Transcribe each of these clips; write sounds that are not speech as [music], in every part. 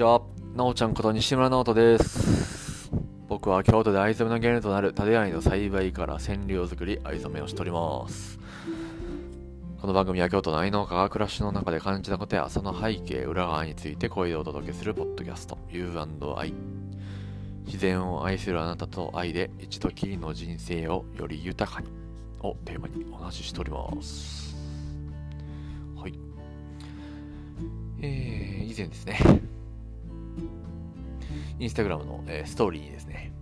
ちは。なおちゃんこと西村直人です。僕は京都で藍染めの原料となる種藍の栽培から染料作り、藍染めをしております。この番組は京都の愛農家が暮らしの中で感じたことやその背景、裏側について声でお届けするポッドキャスト U&I。自然を愛するあなたと愛で一度きりの人生をより豊かにをテーマにお話ししております。はい。えー、以前ですね、インスタグラムの、えーストーリーにですね、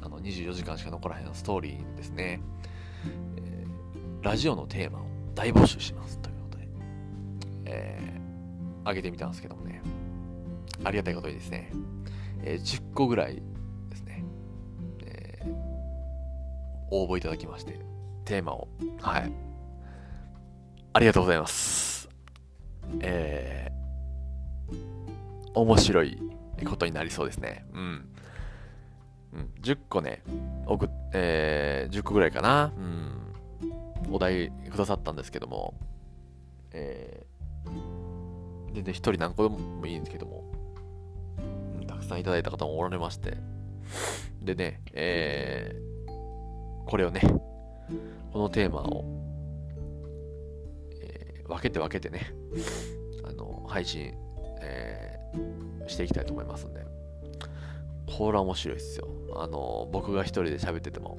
あの24時間しか残らへんストーリーにですね、えーラジオのテーマを大募集しますということで、えー、上げてみたんですけどもね、ありがたいことにですね、えー10個ぐらいですね、えー応募いただきまして、テーマを、はい、ありがとうございます。えー、面白いことになりそうですね。うん。うん、10個ね、送っ、えー、10個ぐらいかな。うん。お題くださったんですけども、えー、全然一人何個でもいいんですけども、たくさんいただいた方もおられまして、でね、えー、これをね、このテーマを、えー分けて分けてね、あの、配信、えしていきたいと思いますんで、これは面白いですよ。あの、僕が一人で喋ってても、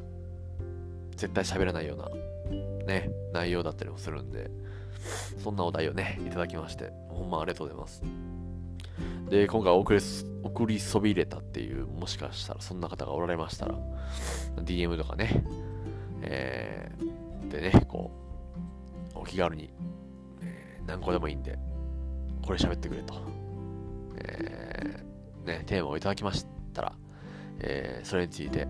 絶対喋らないような、ね、内容だったりもするんで、そんなお題をね、いただきまして、ほんまありがとうございます。で、今回送り送りそびれたっていう、もしかしたらそんな方がおられましたら、DM とかね、えーでね、こう、お気軽に、えー何個でもいいんで、これ喋ってくれと、えーね、テーマをいただきましたら、えーそれについて、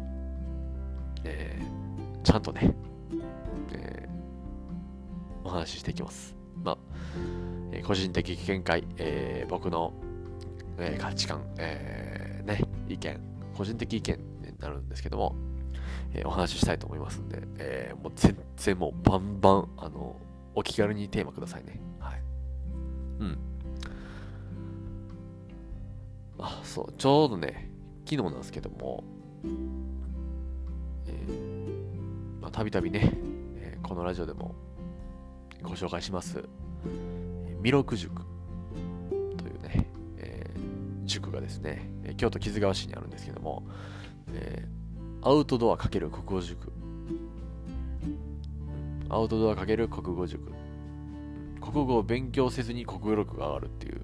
えーちゃんとね、えーお話ししていきます。まあ、えー個人的見解、えー僕の、えー価値観、えーね、意見、個人的意見になるんですけども、えーお話ししたいと思いますんで、えーもう全然もうバンバン、あの、お気軽にテーマくださいね。はい。うん。あ、そう、ちょうどね、昨日なんですけども、えーまあ、たびたびね、えーこのラジオでもご紹介します、弥勒塾というね、えー塾がですね、京都木津川市にあるんですけども、えーアウトドア×国語塾。アウトドア×国語塾。国語を勉強せずに国語力が上がるっていう。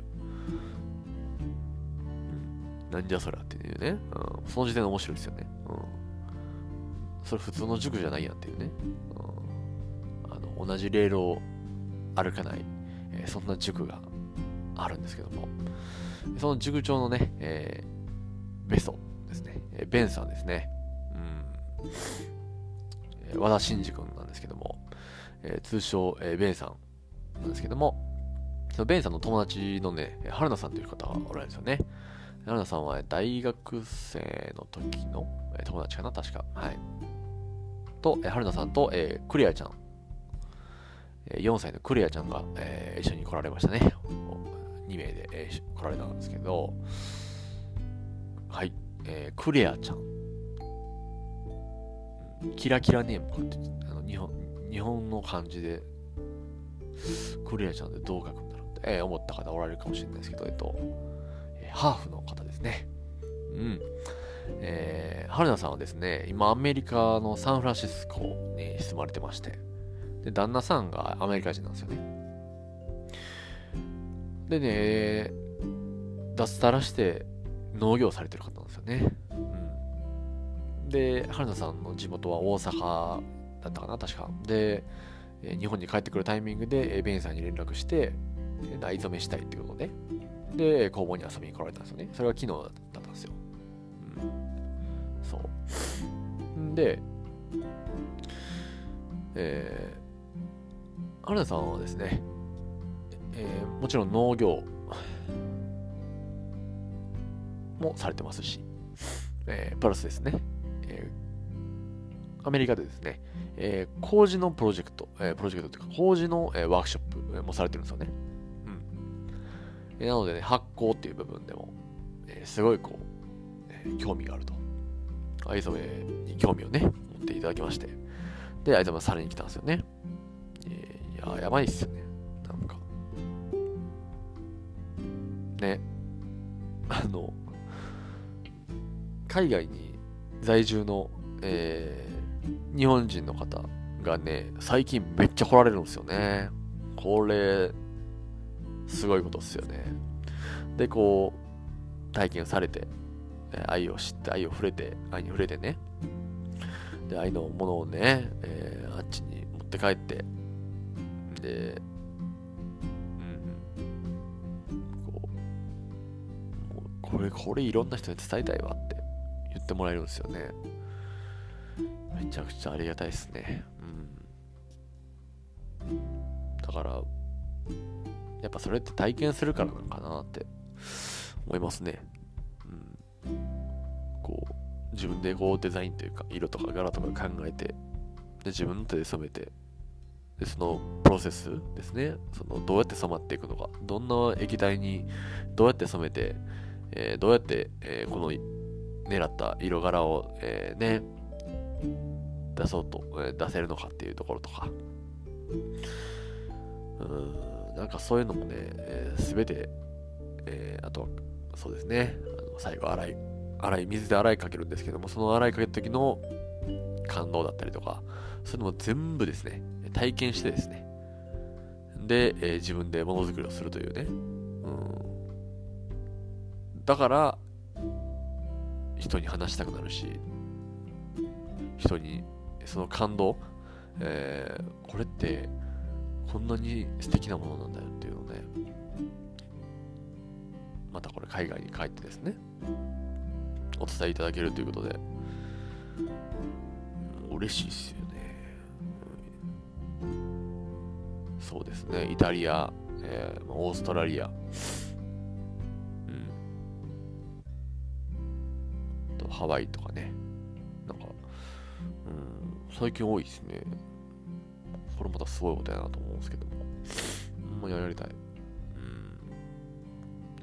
なんじゃそりゃっていうね。うん、その時点で面白いですよね。うん、それ普通の塾じゃないやんっていうね。うん、あの同じレールを歩かない、えーそんな塾があるんですけども、その塾長のね、えーベソですね、えーベンさんですね。うん和田真二君なんですけども、えー通称、えーベンさんなんですけども、そのベンさんの友達のね、春菜さんという方がおられるんですよね。春菜さんは大学生の時の、友達かな、確か。はい。と、春菜さんと、えークレアちゃん、4歳のクレアちゃんが、えー一緒に来られましたね。2名で、えー来られたんですけど、はい、えークレアちゃん。キラキラネームってあの日本日本の漢字でクレアちゃんでどう書くんだろうって、えー思った方おられるかもしれないですけど、えっと、ハーフの方ですね。うん。えー、春菜さんはですね、今アメリカのサンフランシスコに住まれてまして、で、旦那さんがアメリカ人なんですよね。でね、脱サラして農業されてる方なんですよね。うん、で、春菜さんの地元は大阪だったかな、確か。で、えー日本に帰ってくるタイミングで、えーベンさんに連絡して、えー藍染めしたいっていうことで、で、工房に遊びに来られたんですよね。それが昨日だったんですよ。うん、そう。で、えー、春菜さんはですね、えーもちろん農業もされてますし、えープラスですね、えーアメリカでですね、えー工事のプロジェクト、えープロジェクトというか、工事の、えーワークショップもされてるんですよね。なのでね、発酵っていう部分でも、えー、すごいこう、えー、興味があると。藍染めに興味をね、持っていただきまして。で、藍染めさらに来たんですよね。えー、いや、やばいっすよね。なんか。ね。あの、海外に在住の、えー、日本人の方がね、最近めっちゃ来られるんですよね。これ、すごいことですよね。で、こう、体験されて、愛を知って、愛を触れて、愛に触れてね。で、愛のものをね、えー、あっちに持って帰って、で、うん、こうこれ、これいろんな人に伝えたいわって言ってもらえるんですよね。めちゃくちゃありがたいですね。うん。だから、やっぱそれって体験するからなのかなって思いますね。うん。こう、自分でこうデザインというか、色とか柄とか考えて、で、自分の手で染めて、で、そのプロセスですね。その、どうやって染まっていくのか、どんな液体にどうやって染めて、えー、どうやって、えー、この狙った色柄を、えー、ね、出そうと、え出せるのかっていうところとか、うん、なんかそういうのもね、えー、全て、えー、あと、そうですね、あの最後洗い、洗い、水で洗いかけるんですけども、その洗いかけた時の感動だったりとか、そういうのも全部ですね、体験してですね、で、えー、自分でものづくりをするというね、うん、だから、人に話したくなるし、人にその感動、えー、これってこんなに素敵なものなんだよっていうのをね、またこれ海外に帰ってですね、お伝えいただけるということで、嬉しいですよね。そうですね、イタリア、えー、オーストラリア、ハワイとかね。なんか、うん、最近多いですね。これまたすごいことやなと思うんですけども。ほんまやりたい。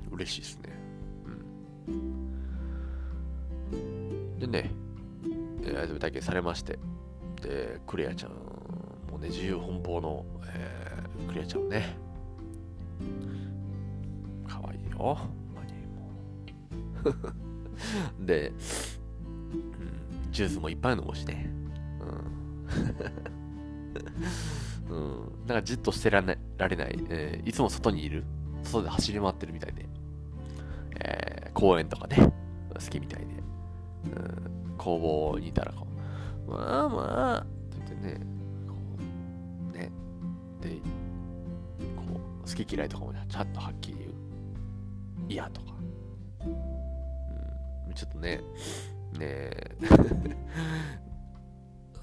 うん。嬉しいですね。うん。でね、えー、味体験されまして、で、クレアちゃんもうね、自由奔放の、えー、クレアちゃんね、かわいいよ。ほんまにもう。で、うん、ジュースもいっぱい飲むしね。うん。うん。なんかじっとしてられない、えー、いつも外にいる。外で走り回ってるみたいで。えー、公園とかね、好きみたいで。うん、工房にいたらこう、まあまあ、って言ってね、こう、ね、で、こう、好き嫌いとかもねちゃんとはっきり言う。嫌とか。うんちょっとね、ねえ [laughs]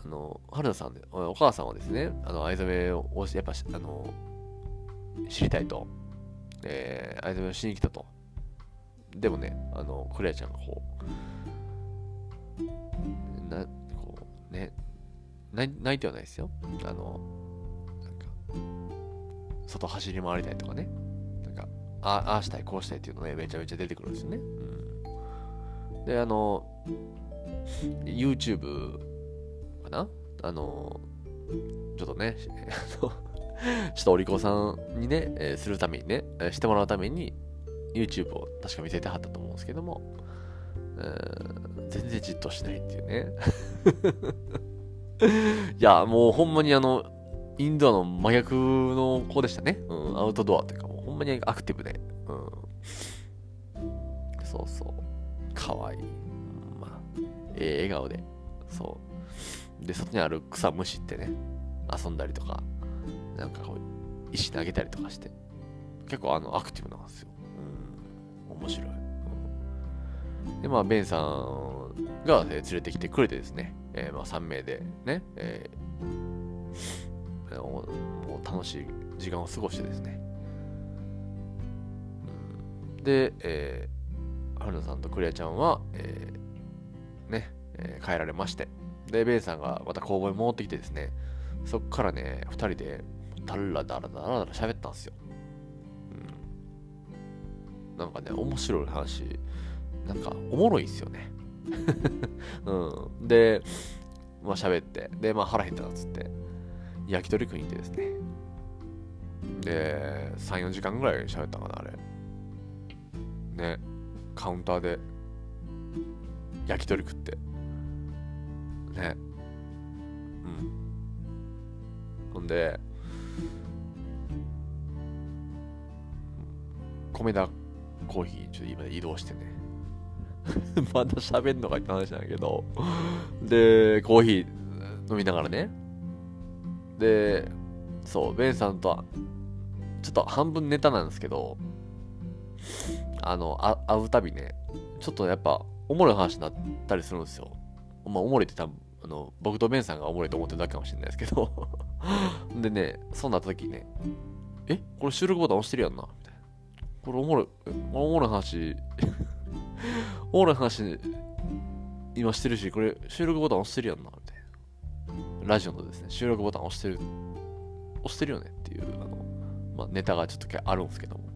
あの、春菜さんで、お母さんはですね、あの、藍染めを、やっぱ、あの、知りたいと。えー、藍染めをしに来たと。でもね、あの、クレアちゃんがこう、な、こう、ね、泣いてはないですよ。あの、なんか、外走り回りたいとかね。なんか、ああしたい、こうしたいっていうのね、めちゃめちゃ出てくるんですよね。うんで、あの、YouTube かな？あの、ちょっとね、[laughs] ちょっとお利口さんにね、えー、するためにね、えー、してもらうために YouTube を確か見せてはったと思うんですけども、えー、全然じっとしないっていうね。[laughs] いや、もうほんまにあの、インドアの真逆の子でしたね。うん、アウトドアっていうか、もうほんまにアクティブで。うん。そうそう。かわいい。まあ、ええ笑顔で。そう。で、外にある草むしってね、遊んだりとか、なんかこう、石投げたりとかして、結構あの、アクティブなんですよ。うん、面白い。で、まあ、ベンさんが、え連れてきてくれてですね、えー、まあ、3名でね、えー、もう楽しい時間を過ごしてですね、うん、で、えー春菜さんとクレアちゃんは、えー、ね、えー、帰られまして、で、ベンさんがまた工房に戻ってきてですね、そっからね、二人で、だらだらだらだら喋ったんですよ。うん。なんかね面白い話なんかおもろいっすよね。[laughs] うん。でまあ喋ってでまあ腹減ったっつって焼き鳥食いに行ってですね。で34時間ぐらい喋ったかなあれ。ねカウンターで焼き鳥食って。ね。うん。ほんで米田コーヒーちょっと今移動してね。[laughs] まだ喋んのかって話なんだけど。でコーヒー飲みながらね。でそうベンさんとはちょっと半分ネタなんですけどあのあ会うたびねちょっとやっぱおもろい話になったりするんですよ。まあおもろいって多分あの僕とベンさんがおもろいと思ってるだけかもしれないですけど。[laughs] でねそうなった時ねえこれ収録ボタン押してるやんな。みたいな。これおもろいおもろい話。[laughs] おもろい話今してるしこれ収録ボタン押してるやんな。みたいな。ラジオのですね収録ボタン押してる押してるよねっていうあの、まあ、ネタがちょっとあるんですけども。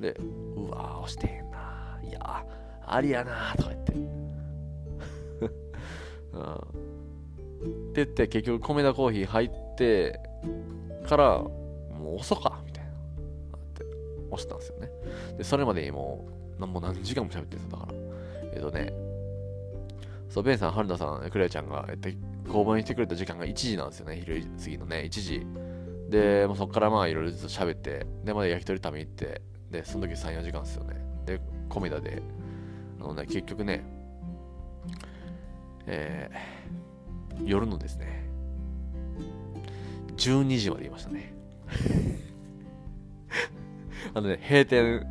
でうわー押してんないやありやなーとか言って。うん。って言って結局米田コーヒー入ってからもう遅かみたいなって押したんですよね。でそれまでにもうも何時間も喋ってたから。えっとねそうベンさん春菜さんクレアちゃんが、えっと、交番に来てくれた時間が1時なんですよね昼過ぎのね。1時。でもうそっからまあいろいろずっと喋ってでまだ焼き鳥食べに行ってでその時34時間ですよね。で米田で。あのね結局ねえー、夜のですね。12時までいましたね。[laughs] あのね閉店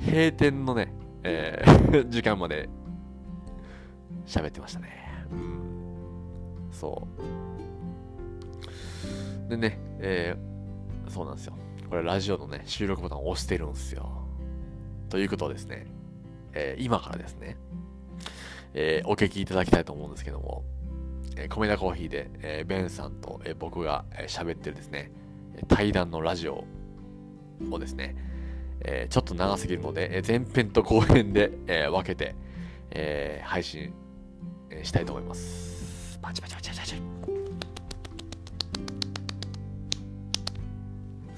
閉店のね、えー [laughs] 時間まで喋ってましたね。うん。そう。でね、えーそうなんですよ。これラジオのね、収録ボタンを押してるんですよ。ということをですね、えー今からですね、えーお聞きいただきたいと思うんですけども、えー、米田コーヒーで、えーベンさんと、えー僕がえー喋ってるですね、対談のラジオをですね、えーちょっと長すぎるので、えー前編と後編で、えー分けて、えー配信、えーしたいと思います。パチパチパチパチパチ。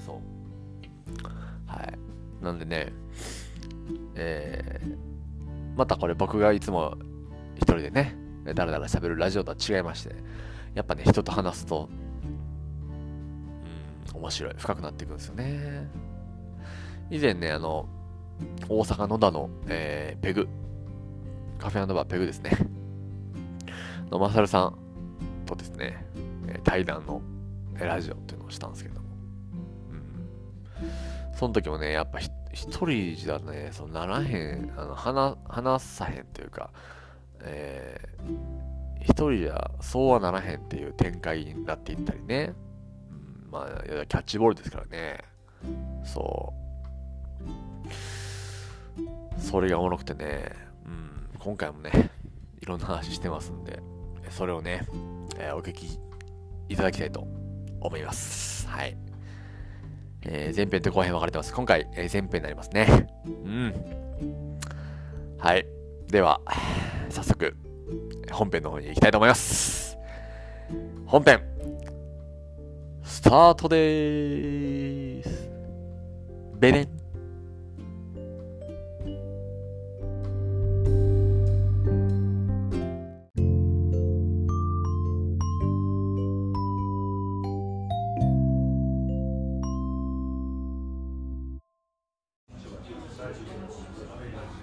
そう。はい。なんでね、えーまたこれ僕がいつも一人でね、だらだら喋るラジオとは違いまして、やっぱね、人と話すと、うん、面白い、深くなっていくんですよね。以前ね、あの、大阪野田の、えーペグ、カフェバーペグですね。のマサルさんとですね、対談のえーラジオっていうのをしたんですけども、うん、その時もね、やっぱ一人じゃね、そのならへん、あの話話さへんというか、えー一人じゃそうはならへんっていう展開になっていったりね、うん、まあ、いやキャッチボールですからね、そう。それがおもろくてね、うん、今回もね、いろんな話してますんで、それをね、えーお聞きいただきたいと思います。はい。えー前編と後編分かれてます。今回、えー前編になりますね。うん。はい。では、早速、本編の方に行きたいと思います。本編、スタートでーす。ベベン。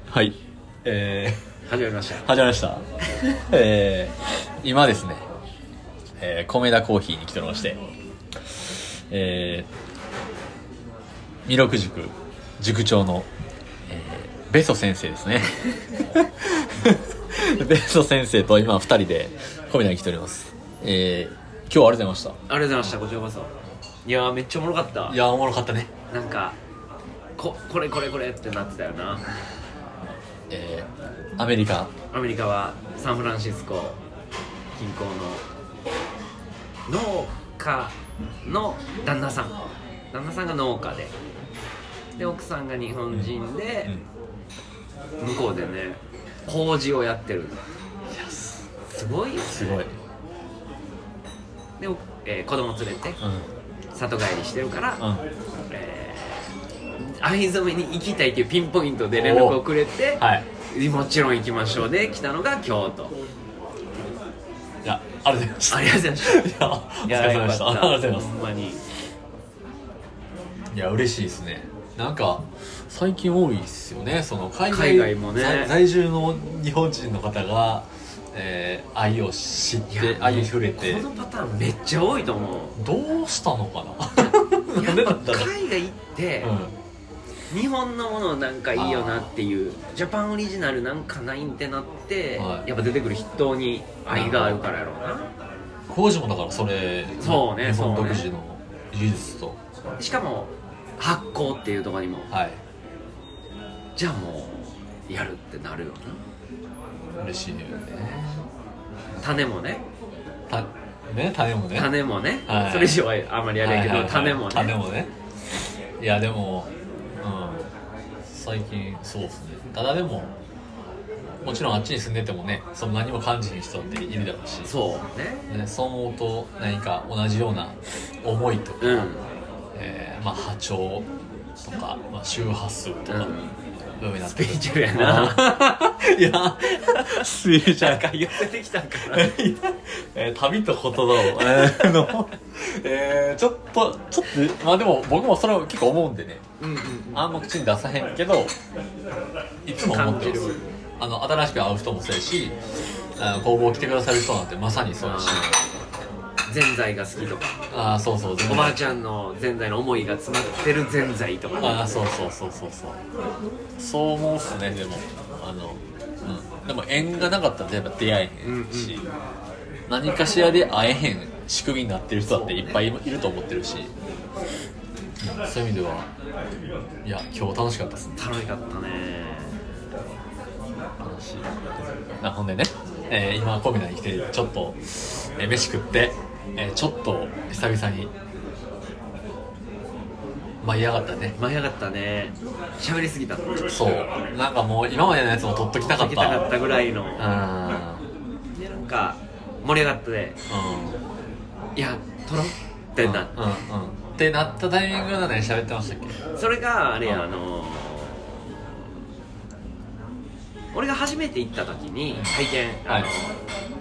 はい。え始まりましたー、始まりました。えー、今ですね、えー、米田コーヒーに来ておりまして、えー、弥勒塾塾長の、えー、ベソ先生ですね。[laughs] ベソ先生と今二人で米田に来ております。えー、今日はありがとうございましありがとうございましたこちらこそいやーめっちゃおもろかったた。いやー、おもろかったね。なんかここれこれこれってなってたよなえー、アメリカ、アメリカはサンフランシスコ近郊の農家の旦那さん。旦那さんが農家で。で奥さんが日本人で、向こうでね工事をやってる。すごいよね。すごい、で、えー子供連れてうん。里帰りしてるから、うん。えー藍染めに行きたいっていうピンポイントで連絡をくれて、はい。もちろん行きましょうで来たのが京都。いやありがとうございましたありがとうございました。いやお疲れ様でした。ありがとうございます。ほんまに。いや嬉しいですね。なんか最近多いですよね。その海外海外もね。在在住の日本人の方が、えー愛を知って愛に触れて。このパターンめっちゃ多いと思う。どうしたのかな。[laughs] 海外行って、うん日本のものなんかいいよなっていうジャパンオリジナルなんかないんってなって、はい。やっぱ出てくる筆頭に愛があるからやろうな。工事もだからそれそうね日本そうね。独自の技術と、しかも発酵っていうところにもはい。じゃあもうやるってなるよな。嬉しいよね。種もね。たね種もね。種もね、はい。それ以上はあんまりやれんけど、はいはいはい。種もね。種もね。いやでもうん最近そうですね。ただでももちろんあっちに住んでてもねその何も感じひん人だっているだろうしそうね。ね、そう思うと何か同じような思いとか、うん。えーまあ、波長とか、まあ、周波数とか、うん。スピリチュアルやな。[laughs] いや。スピリチュアルか寄せてきたんかな。[laughs] えー旅とことだを、[laughs] えーのえーちょっとちょっとまあでも僕もそれを結構思うんでねあんま口に出さへんけどいつも思ってますあの新しく会う人もそうやしあの工房来てくださる人なんてまさにそうだし。ぜんざいが好きとか。ああそうそうおばあちゃんのぜんざいの思いが詰まってるぜんざいとか。ああそうそうそうそうそう。そう思うっすねでも。あのうん。でも縁がなかったらやっぱ出会えへんし、何かしらで会えへん仕組みになってる人だっていっぱいいると思ってるし、うんそういう意味ではいや今日楽しかったっすね。楽しかったね。楽しい。あほんでね、えー今コミナに来てちょっと、えー飯食って、えーちょっと久々に舞い上がったね。舞い上がったね。喋りすぎた。そう。なんかもう今までのやつも撮っときたかった。きたかったぐらいの。うん。でなんか盛り上がってういや撮ろうってなってんうんうんってなったタイミングで何喋ってましたっけ？それがあれうん。やあのー俺が初めて行った時に体験あの、はい。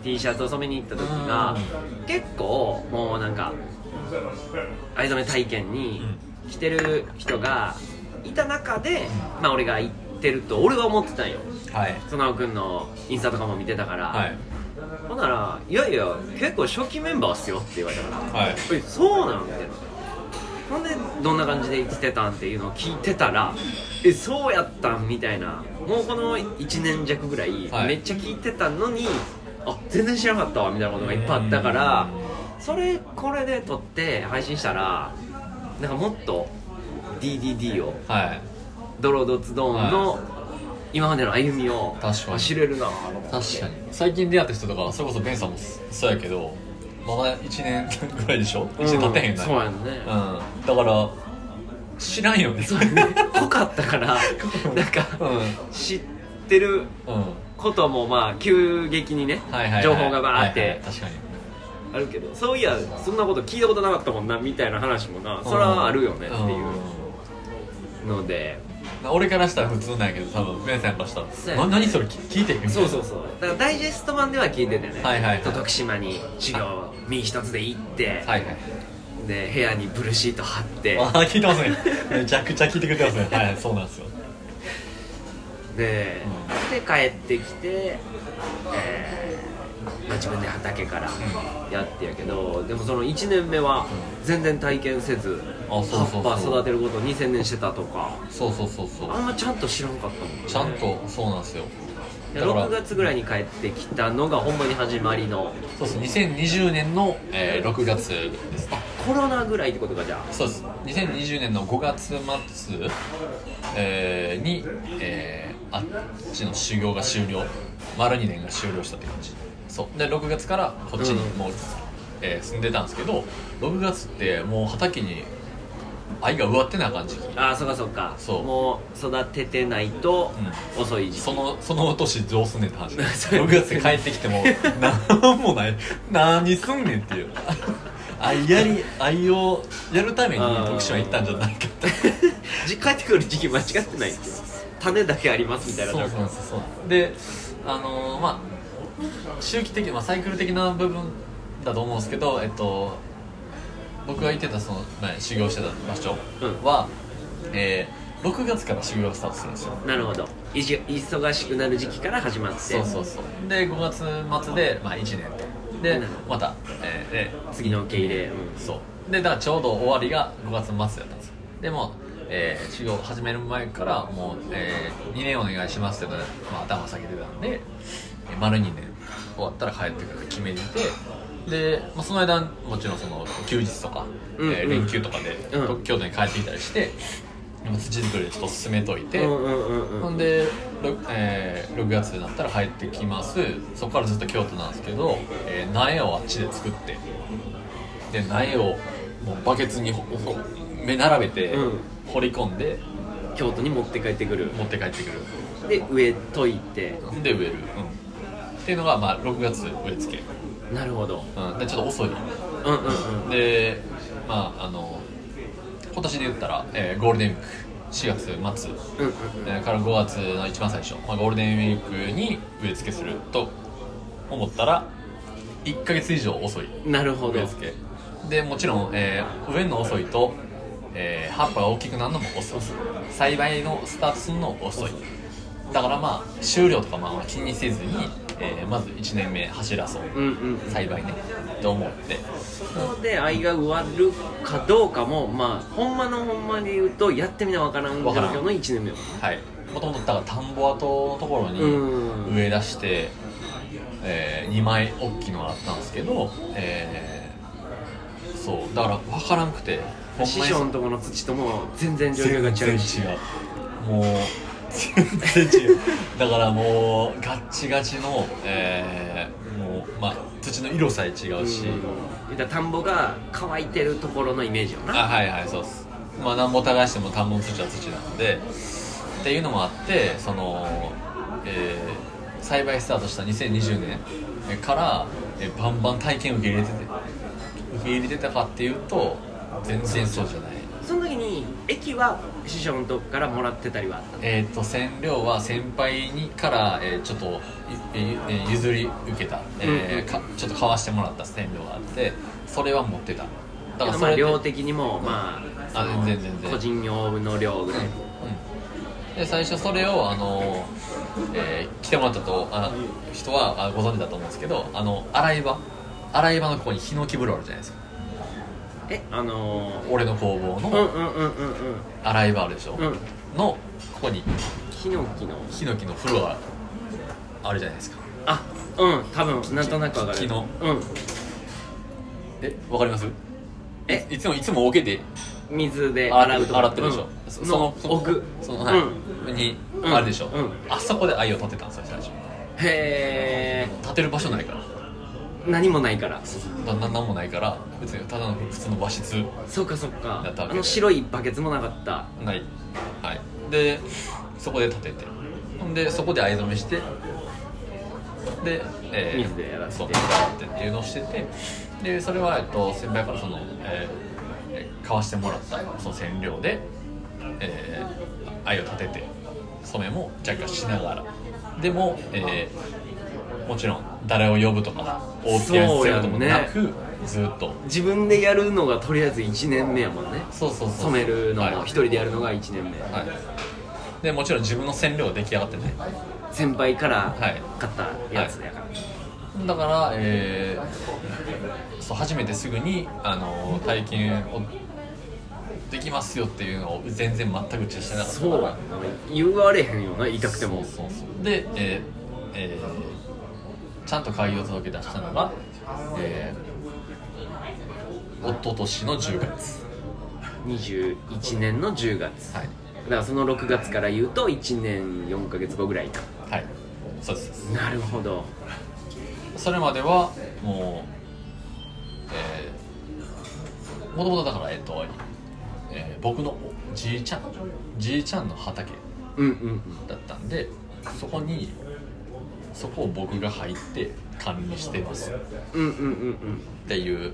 T シャツを染めに行った時が結構もうなんか藍染め体験に来てる人がいた中で、まあ俺が行ってると俺は思ってたんよ。はい。その君のインスタとかも見てたから、はい。ほんなら「いやいや結構初期メンバーっすよ」って言われたから。はい。えそうなんみたいなほんでどんな感じで生きてたんっていうのを聞いてたらえそうやったんみたいな。もうこの1年弱ぐらいはい。めっちゃ聞いてたのに、あ全然知らなかったわみたいなことがいっぱいあったからそれこれで撮って配信したらなんかもっと DDD をはい。ドロードツドーンの今までの歩みを確かに。知れるなと思って。確かに。最近出会った人とかそれこそベンさんもそうやけどまだ1年ぐらいでしょ？1年経ってへんなそうやんね、うん。だから知らんよね。そうやね濃かったからなんかうん。うん知ってることもまあ急激にねはいはいはい。情報がバーっはいはいて確かに。あるけどそういやそんなこと聞いたことなかったもんなみたいな話もなそれはあるよねっていうのでうん俺からしたら普通なんやけど多分ベンさんからしたら。な何それ？聞聞いてへんそうそうそう。だからダイジェスト版では聞いててね、はいはいはい。徳島に授業身一つで行って、はいはい。で部屋にブルーシート貼って。あ聞いてますね。めちゃくちゃ聞いてくれてますね。はいそうなんですよ。で,、で帰ってきて、えーまあ、自分で畑からやってやけどでもその1年目は全然体験せずあそうそう葉っぱ育てることに専念してたとか。そうそうそうそう。あんまちゃんと知らんかったもんね。ちゃんとそうなんですよ。でだから6月ぐらいに帰ってきたのがほんまに始まりの。そうです2020年の、えー6月です。ねコロナぐらいってことかじゃあ。そうです。2020年の5月末、えーに、えーあっちの修行が終了。丸2年が終了したって感じそう。で6月からこっちにもう、えー住んでたんですけど6月ってもう畑に愛が植わってなあかん時期ああそうかそうか。そう。もう育ててないと遅い時期、そのその年どうすんねんって話。[laughs] そう6月で帰ってきても何もない。何すんねんっていう。愛やり愛をやるために徳島行ったんじゃないかって。[laughs] じ帰ってくる時期間違ってない種だけありますみたいなそうそうそうそうであのーまあ周期的、まあ、サイクル的な部分だと思うんですけどえっと僕が行ってたその、まあ、修行してた場所は、えー6月から修行がスタートするんですよ。なるほど。いじ忙しくなる時期から始まって。そうそうそう。で5月末で、まあ、1年。でまた、えーで次。の受け入れ、うんそう。でだからちょうど終わりが5月末だったんですよ。でも、えー修行始める前からもう、え2年お願いしますってまあ、頭下げてたんで、えー丸2年終わったら帰ってくる決めててで、まあ、その間もちろんその休日とか、うんうん。えー連休とかで、うん。京都に帰ってきたりして土作りでちょっと進めといて、うんうんうんうんほんで、ろえー6月になったら帰ってきます。そこからずっと京都なんですけど、えー苗をあっちで作ってで苗をもうバケツに目並べて、うん。掘り込んで京都に持って帰ってくる。持って帰ってくる。で植えといて。で植える、うん、っていうのが、まあ、6月植え付け、なるほど。うん、でちょっと遅い。うんうんうん。でまああの今年で言ったら、えーゴールデンウィーク4月末。うんうんえーから5月の一番最初、まあ、ゴールデンウィークに植え付けすると思ったら1ヶ月以上遅いうんなるほど。植え付け。でもちろん、えー植えるの遅いと、えー葉っぱが大きくなるのも遅い。栽培のスタートするのも遅い。だからまあ収量とかまあ気にせずに、えーまず1年目走らそううんうん。栽培ねと思って。そこで愛が植わるかどうかもまあほんまのほんまに言うとやってみなわからん状況の1年目もはい。もともとだから田んぼ跡のところにうん。植え出して、え2枚大きいのがあったんですけど、えーそう。だから分からんくて。師匠のとこの土とも全然状況が違うし。もう全然違う。だからもうガッチガチの、えーもうまあ土の色さえ違うし、うん田んぼが乾いてるところのイメージよな。あはいはいそうっす。まあ何ぼ耕しても田んぼの土は土なので。っていうのもあってその、えー栽培スタートした2020年から、えーバンバン体験受け入れてて受け入れてたかっていうと全然そうじゃないその時に駅は師匠のとこからもらってたりはあったの？えー、と染料は先輩にから、えーちょっといええー譲り受けた、えーかちょっと買わしてもらった染料があってそれは持ってた。だけどそれでまあ量的にもまああ全然全然。個人用の量ぐらいうん。で最初それをあの、えー来てもらったとあ人はあご存知だと思うんですけどあの洗い場。洗い場のここにヒノキ風呂あるじゃないですかえ？あのー俺の工房うんのうんうんうん。洗い場あるでしょ、うん。うんのここに。ヒノキの。ヒノキの風呂があるじゃないですか。あうん多分なんとなくわかる。木のうん。えわかります？え？いつもいつも桶で。水で洗うと洗ってるでしょ、うん。そその奥。そのはい、うん。にうん。あるでしょ、うん。あそこで愛を立てたんですよ最初。へえ立てる場所ないから何もないから。だななんもないから別にただの普通の和室。そうかそうか。あの白いバケツもなかった。ない。はい。でそこで立てて。ほんでそこで藍染めして。で、え水でやらせて。そう水ってっていうのをしてて。でそれは、えっと、先輩からその、えーえー買わしてもらったその染料で、えー、藍を立てて。染めも若干しながら。でも、えーもちろん誰を呼ぶとか大きな必要ともなく、ずっと。自分でやるのがとりあえず1年目やもんね。そうそうそう染めるのはい。も一人でやるのが1年目。はい。でもちろん自分の染料が出来上がってね先輩からはい。買ったやつやから。だから、えーそう初めてすぐに、あの体験をできますよっていうのを全然全く打ちしてなかったそうやな。言われへんよな言いたくても。そうそうそう。で、えーえーちゃんと開業届出したのが、えー、一昨年の10月。21年の10月。はい。だからその6月から言うと1年4ヶ月後ぐらいか。はい。そうです。なるほど。それまではもうえーもともとだからえっと、えー僕のじいちゃんじいちゃんの畑うんうん。だったんでそこにそこを僕が入って管理してます。っうんうんうんうんていう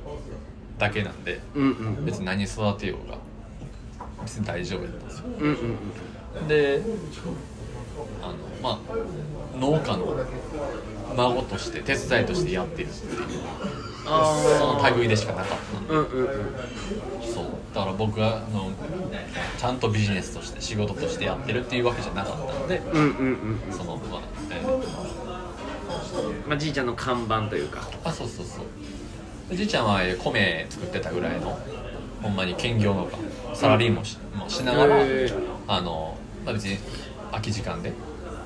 だけなんでうんうん別に何育てようが別に大丈夫だったんですよ。うんうんであのまあ農家の孫として手伝いとしてやってるっていうあその類でしかなかったんで。うんうんうんそう。だから僕があのちゃんとビジネスとして仕事としてやってるっていうわけじゃなかったのでうんうんうんそのまあ、えまあじいちゃんの看板というか。ーあそうそうそう。でじいちゃんはえー米作ってたぐらいのほんまに兼業農家サラリーもし,、もしながらあの、まあ、別に空き時間で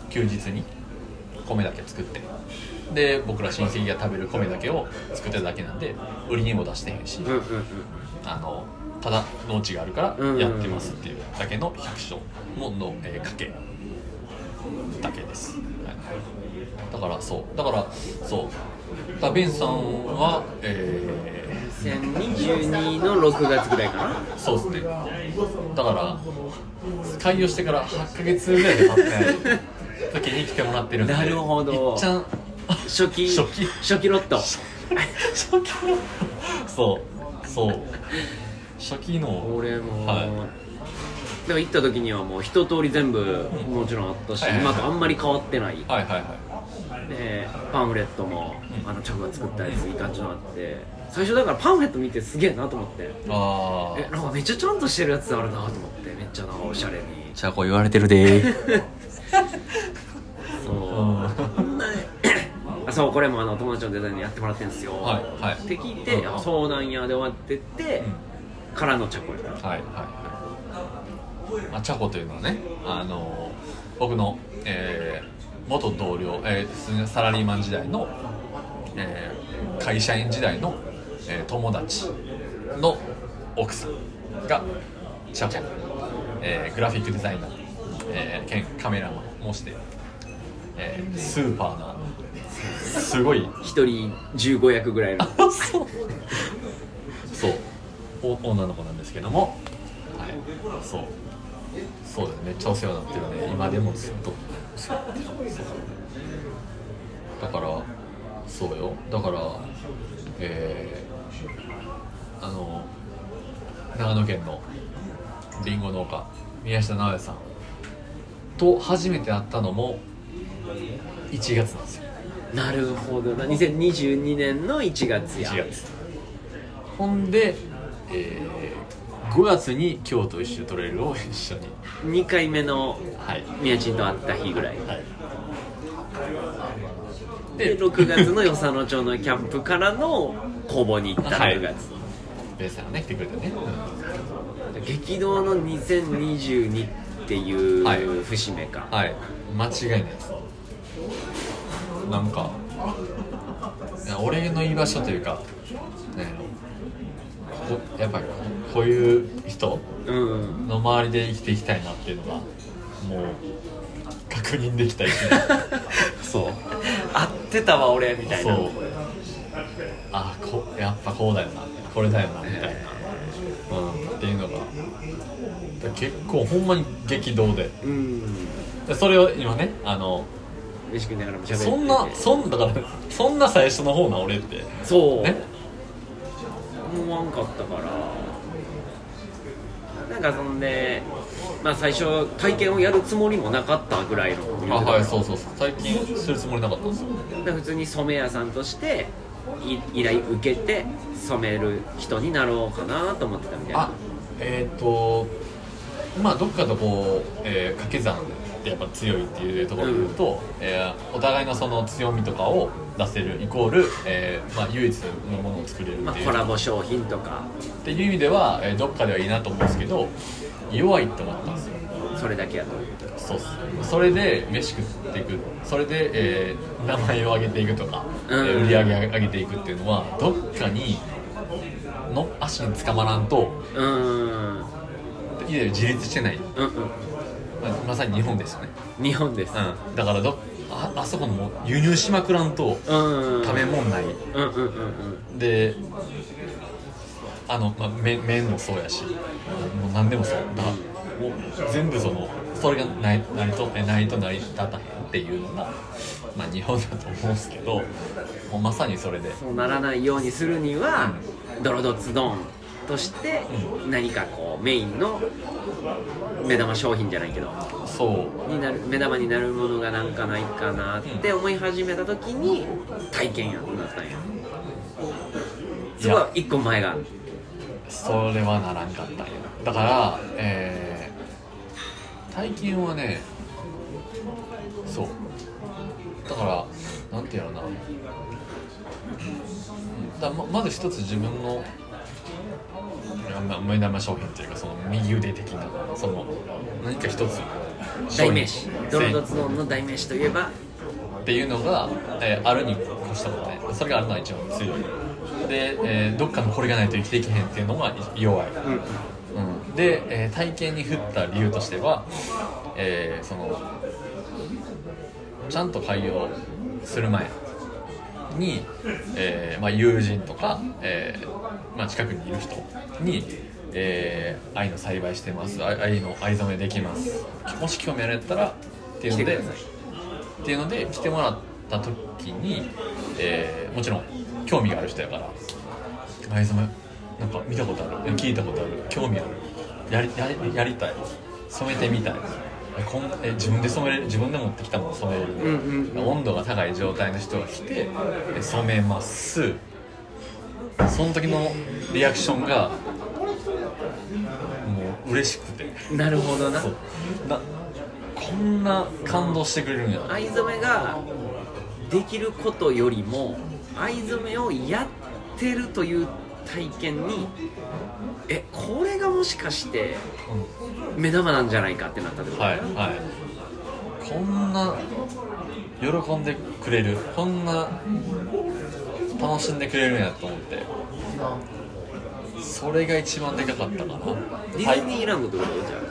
休日に米だけ作って。で僕ら親戚が食べる米だけを作ってるだけなんで売りにも出してへんし、うんうんうんあのただ農地があるからうんやってますっていうだけの百姓のの、えー家系だけです、はい、だからそう。だからそう。だベンさんはえ2022の6月ぐらいかな？ーそうですね。だから開業してから8ヶ月ぐらいで経って時に来てもらってるんでなるほど。いっちゃん初期初期。初期ロット。初期のそう。そう。初期の俺も、はい。でも行った時にはもう一通り全部もちろんあったし、今とあんまり変わってない、はいはいはいでパンフレットも、うんあのチャコが作ったやついい感じのあって最初だからパンフレット見てすげえなと思って。あえなんかめっちゃちゃんとしてるやつあるなと思ってめっちゃなんかおしゃれに。チャコ言われてるで。[laughs] そう、うん。あそうこれもあの友達のデザインでやってもらってるんですよ、はいはい。って聞いて、うん。あそうなんやで終わってって、からのチャコやから。はいはいはい、まあ、チャコというのはねあの僕の、えー元同僚、えーサラリーマン時代の、えー会社員時代の、えー友達の奥さんがチャコ、えーグラフィックデザイナー、えー兼カメラマンもして、えースーパーなすごい。一人15役ぐらいの。そう。そう。お女の子なんですけども。はい。そう。そうですめっちゃお世話になってるね。今でもずっとだからそうよ。だからえー、あの長野県のりんご農家宮下直哉さんと初めて会ったのも1月なんですよ。なるほどな。2022年の1月や。1月。ほんで、えー、5月に京都一周トレイルを一緒に。2回目のはい。宮地と会った日ぐらい。はい。で6月の与謝野町のキャンプからの工房に行ったはい。6月、ベースさんがね来てくれてね、激動の2022っていうはい。節目か、はい。間違いないです。なんか俺の居場所というかやっぱりこういう人うん。の周りで生きていきたいなっていうのがもう確認できた一年 [laughs] そう。合ってたわ俺みたいな。そう。あこやっぱこうだよな。これだよなみたいな、うん、っていうのがだ結構ほんまに激動で。うん。でそれを今ねあの飯食いながらも喋ってて。そんなそんだからそんな最初の方な俺って。そう、ね思わんかったから。なんかそんでまあ最初体験をやるつもりもなかったぐらいの。あはいそうそうそう。最近するつもりなかったんですよ。で普通に染め屋さんとしてい依頼受けて染める人になろうかなと思ってたみたいな。あえっ、とまあどっかとこう、えー掛け算ってやっぱ強いっていうところで言うと、えーお互いのその強みとかを出せるイコール、えーまあ、唯一のものを作れるまあ、っていう、コラボ商品とか。っていう意味では、えーどっかではいいなと思うんですけど弱いと思ったんですよ。それだけやと。そうっす。それで飯食っていく。それで、えー名前を上げていくとか、うん。えー売り上げ上げていくっていうのはどっかにの足につかまらんとうーん自立してない、うんまあまさに日本ですよね、うん日本です。うん、だからどああそこのもう輸入しまくらんとうん。食べ物ない。うんうんうんうん。であの、まあ、麺麺もそうやしもう何でもそう。だもう全部そのそれがないないとえないと成り立たへんっていうのが、まあ、日本だと思うんですけどもうまさにそれで。そうならないようにするには、ドロドツドンとしてう何かこうメインの目玉商品じゃないけどそう。になる目玉になるものがなんかないかなって思い始めた時に体験やってなったんや。すごい一個前が。それはならんかったんや。だから、えー体験はねそう。だからなんていうのかな。うん。だままず一つ自分のま目玉商品っていうかその右腕的なその何か一つ代名詞。ドロドっツドンの代名詞といえばていうのが、えーあるに越したことないそれがあるのは一番強い。で、えーどっかのこれがないと生きていけへんっていうのが弱い。うん、で、えー体験に振った理由としては、えーそのちゃんと開業する前に、えーまあ、友人とか、えーまあ、近くにいる人に、えー愛の栽培してます。愛愛の藍染めできます。もし興味あるんやったらっていうのでっていうので来てもらった時に、えーもちろん興味がある人やから藍染めなんか見たことある？聞いたことある。興味ある。やりやりやりたい。染めてみたい。えこんえ自分で染めれる自分で持ってきたもの染めれる、うんうん温度が高い状態の人が来てえ染めます。その時のリアクションがもう嬉しくて。なるほどなこんな感動してくれるんや。藍染めができることよりも藍染めをやってるという体験にえこれがもしかして目玉なんじゃないかってなったってこと？はいはい。こんな喜んでくれるこんな楽しんでくれるんやと思って。それが一番でかかったかな。ディズニーランドってこと？じゃあ。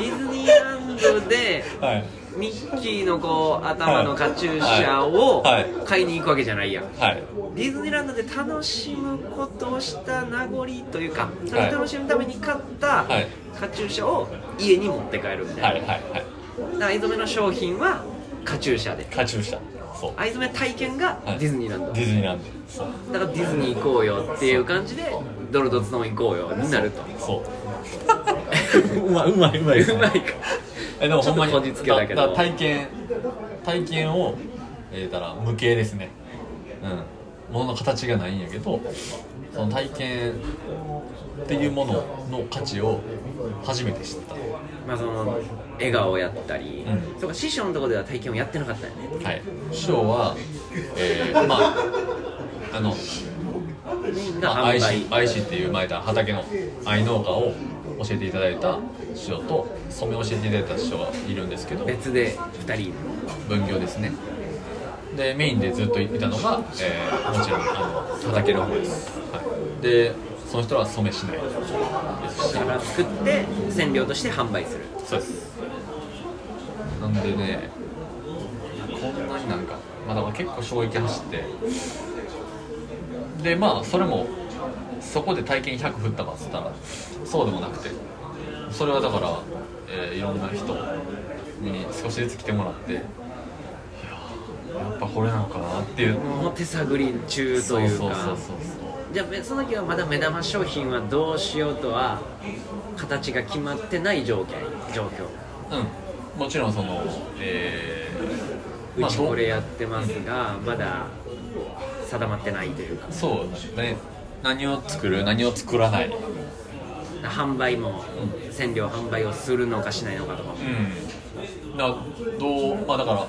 ディズニーランドではいミッキーのこう頭のカチューシャをはい。はい。買いに行くわけじゃないやん。はい。ディズニーランドで楽しむことをした名残というか楽しむために買ったはい。カチューシャを家に持って帰るみたいな、はいはいはい。だから藍染めの商品はカチューシャで。カチューシャ。そう。藍染め体験がはい。ディズニーランド、ディズニーランド。そう。だからディズニー行こうよっていう感じでドロドツノン行こうよになると。そう。う。[laughs] まいうまいうまい [laughs] うまいかえでもほんまにこじつけだけど。体験体験をえー、たら無形ですね。うん。物の形がないんやけどその体験っていうものの価値を初めて知った。まあその笑顔やったり、うん。そうか師匠のところでは体験をやってなかったよね。はい。師匠はえー、まああのあ、愛し愛しっていう前田畑の愛農家を教えていただいた師匠と染めを教えていただいた師匠がいるんですけど別で2人分業ですね。でメインでずっといたのが、えーもちろんあの畑の方です、はい、でその人は染めしないですし。から作って染料として販売する。そうです。なんでねこんなになんかまあだから結構衝撃走って。でまあそれもそこで体験100振ったかっつったらそうでもなくて。それはだから、えーいろんな人に少しずつ来てもらっていやーやっぱこれなのかなっていう。もう手探り中とそういうかそうそうそう。じゃあその時はまだ目玉商品はどうしようとは形が決まってない条件状況。そううん。もちろんそのえーまあうちこれやってますがまだ定まってないというか。そうですね何を作る？何を作らない販売も染料販売をするのかしないのかとか。もうん。だどうまあだから、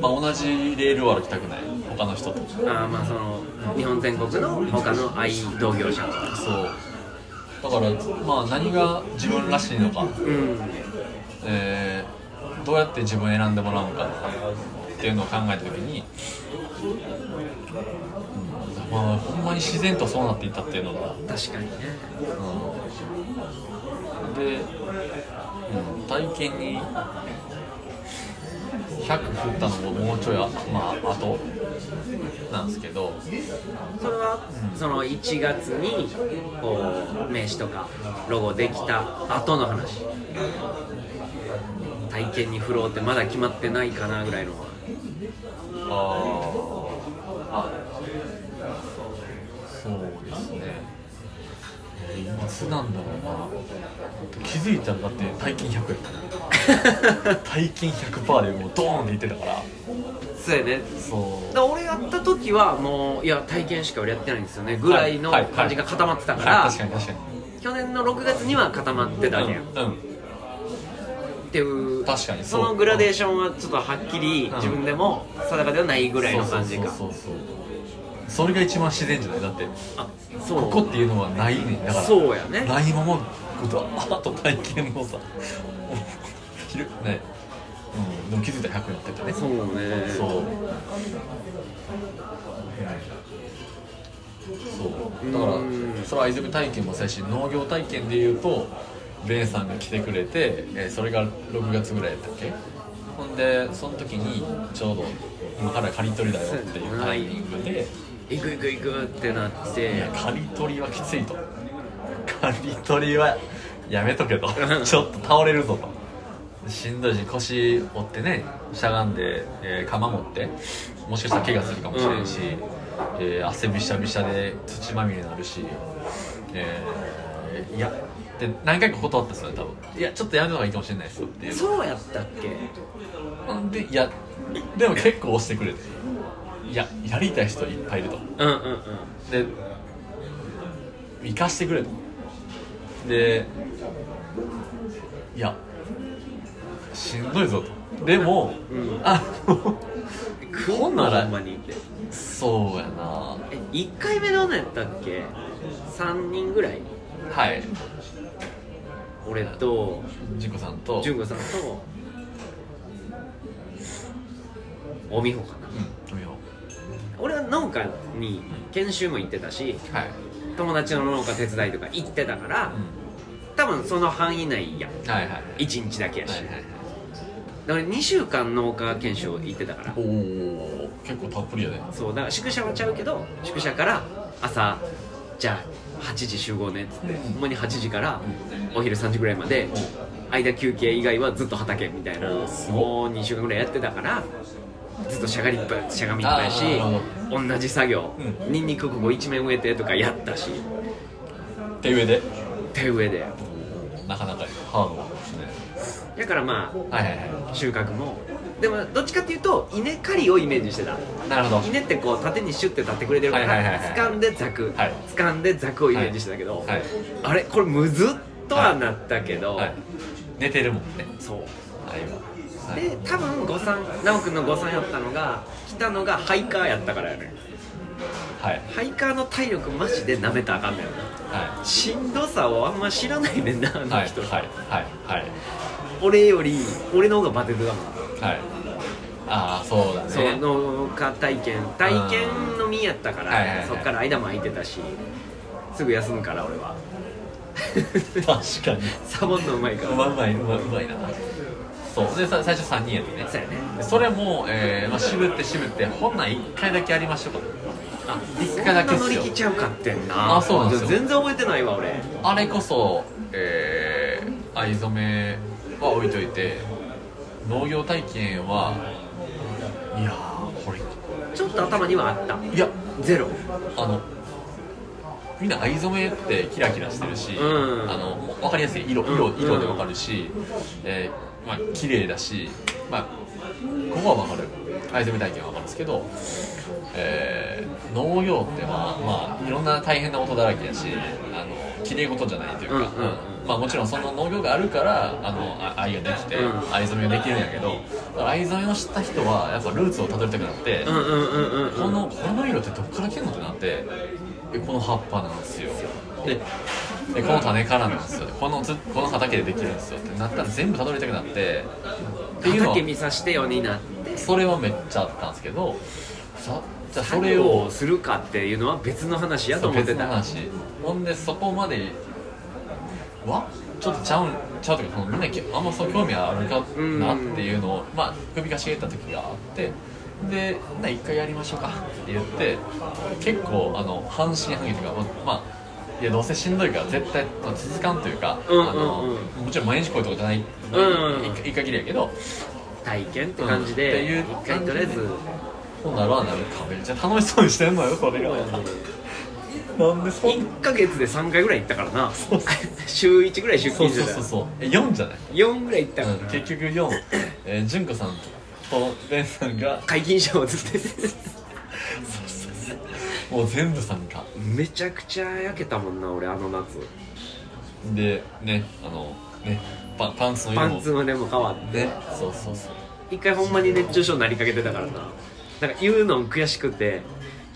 まあ、同じレールを歩きたくない？他の人と。あーまあその日本全国の他の愛同業者とか。そう。だからまあ何が自分らしいのか、うん。えーどうやって自分を選んでもらうのかっていうのを考えた時に、うんまあほんまに自然とそうなっていったっていうのが。確かにね。うん。で、うん、体験に100 100振ったのももうちょいあまあ後なんですけど。それは、その1月にこう名刺とかロゴできた後の話。体験に振ろうってまだ決まってないかなぐらいの。ああそうですねいつなんだろうな。気づいたらだって体験100やったね体験100%でもうドーンっていってたから。そうやね。そうだから俺やった時はもういや体験しか俺やってないんですよ。ねぐらい。のはいはい感じが固まってたから、はい確かに確かに。去年の6月には固まってたわけや。ん、うん、うん。っていう確かにそのグラデーションはちょっとはっきり自分でも定かではないぐらいの感じか。そうそうそうそうそれが一番自然じゃない？だってあそう。ここっていうのはないねん。だからそうやね。ないままことあと体験のさね。うんでも気づいたら100やっててね。そうね。そう。そう。だからうんそれは藍染め体験もそうやし農業体験でいうとベンさんが来てくれて、えーそれが6月ぐらいやったっけ？ほんでその時にちょうど今から刈り取りだよっていうタイミングで行く行く行くってなって。いや刈り取りはきついと。刈り取りはやめとけと。[laughs] ちょっと倒れるぞと。しんどいし腰折ってねしゃがんで、えー釜持ってもしかしたら怪我するかもしれんし、えー汗びしゃびしゃで土まみれになるし、えーいやで何回か断ったんですよね多分。いやちょっとやめた方がいいかもしれないですよってそうやったっけ？でいやでも結構押してくれていややりたい人いっぱいいると。うんうんうん。で行かしてくれと。でいやしんどいぞと。でも、うん。あのほんならほんまにって。そうやな。え1回目どんなんやったっけ？3人ぐらい？はい。俺と純子さんと。純子さんとおみほかな。うん俺は農家に研修も行ってたしうはい、友達の農家手伝いとか行ってたから多分その範囲内やん。うん、はいはい。1日だけやし、はいはいはい。だから2週間農家研修行ってたから。おお結構たっぷりやね。そうだから宿舎はちゃうけど宿舎から朝じゃあ8時集合ねっつってほんまに8時からお昼3時ぐらいまで間休憩以外はずっと畑みたいなもう2週間ぐらいやってたからずっとしゃがりっぱしゃがみっぱいし同じ作業。うニンニクここ一面植えてとかやったし。手上で？手植えで。なかなかハードですね。だからまはいはいはあ収穫も。でもどっちかっていうと稲刈りをイメージしてた。いなるほど。稲ってこう縦にシュッて立ってくれてるかはいはいはいはい。ら掴んでザクはい。掴んでザクをイメージしてたけど、はい、あれ？これむずっとはなったけど、はい、寝てるもんね。そう。あ今は。いで多分誤算直くんの誤算やったのが来たのがハイカーやったからやねはい。ハイカーの体力マジでなめたらあかんねんな。はしんどさをあんま知らないねんなあいはいの人、はいはいはい。俺より俺の方がバテてたも。んはい。ああそうだね。そう農家体験。体験のみやったから、はいはいはい。そっから間も空いてたしすぐ休むから俺は。確かに。サボんのうまいから。うまうまいうまうまいなそう。でさ最初3人やってね。そうやね。でそれも、えーまあ、渋って渋ってほんなん1回だけやりましょうかあ一回だけっ乗り気ちゃうかってんな。あそうなんですよ。全然覚えてないわ俺。あれこそ、えー、藍染めは置いといて農業体験はいやーこれ。ちょっと頭にはあった。いや。ゼロ。あのみんな藍染めってキラキラしてるし、うん。あの分かりやすい色色うん。色で分かるし、えーまあ綺麗だし、まあ、ここは分かる。藍染め体験は分かるんですけど、えー農業ってまあまあいろんな大変なことだらけやしあの綺麗事じゃないというか、うんうんうん。まあ、もちろんその農業があるからあのあ藍ができて、うん。藍染めができるんやけど藍染めを知った人はやっぱルーツをたどりたくなって、このこの色ってどっから来てんのってなってえこの葉っぱなんですよででこの種からなんですよ。このつこの畑でできるんですよ。ってなったら全部たどりたくなってっていうのは畑見さしてよになって。それはめっちゃあったんですけどさじゃあそれ作業ををするかっていうのは別の話やと思ってた。別の話。ほんでそこまではちょっとちゃうんちゃうというかそのみんなきあんまそう興味あるかなっていうのを、まあ首かしげた時があってでな一回やりましょうかって言って結構あの半信半疑というかまあいやどうせしんどいから絶対まあ続かんというか、うんうんうん。あのもちろん毎日こういうとこじゃない、うんうん一回一回きりやけど。体験って感じで、うん。っていう一回とりあえず。ほんならなる。かめっちゃ楽しそうにしてんのよそれが。なんでそん1ヶ月で3回ぐらい行ったからな。週1ぐらい出そう勤してたそうそうそう [laughs] え4じゃない？4ぐらい行ったからうん。な、結局4、えー、純子さんとベンさんが。解禁賞をずってもう全部参加。めちゃくちゃ焼けたもんな俺あの夏。でねあのねパパンツの色も。パンツまでも変わって。ねそうそうそう。一回ほんまに熱中症になりかけてたからな。なんか言うの悔しくて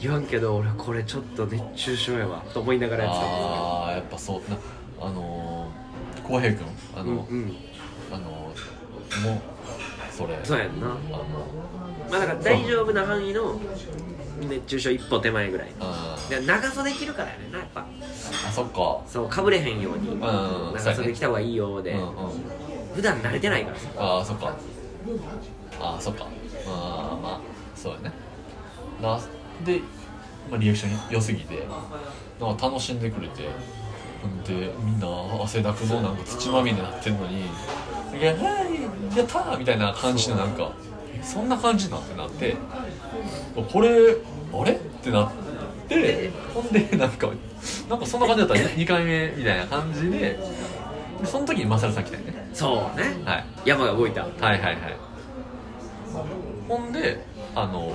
言わんけど俺これちょっと熱中症やわと思いながらやってたもんああやっぱそうなあのー浩平君あの、うんうん。あのーもうそれそうやんな。あのまあだから大丈夫な範囲の熱中症一歩手前ぐらい。長袖着るからやねんなやっぱ。あそっか。そうかぶれへんようにん長袖着た方がいいよで、うんうん。普段慣れてないからさ。ああそっか。ああそっか。まあまあそうやね。なで、まあ、リアクション良すぎてなんか楽しんでくれてでみんな汗だくのなんか土まみれになってんのに「いやはいやったー!」みたいな感じでなんかえそんな感じなんてなってこれあれ？ってなってほんでなんかなんかそんな感じだった。[laughs] ら2回目みたいな感じででその時にマサルさん来たよね。そうね。はい。山が動いた。はいはいはい。ほんであの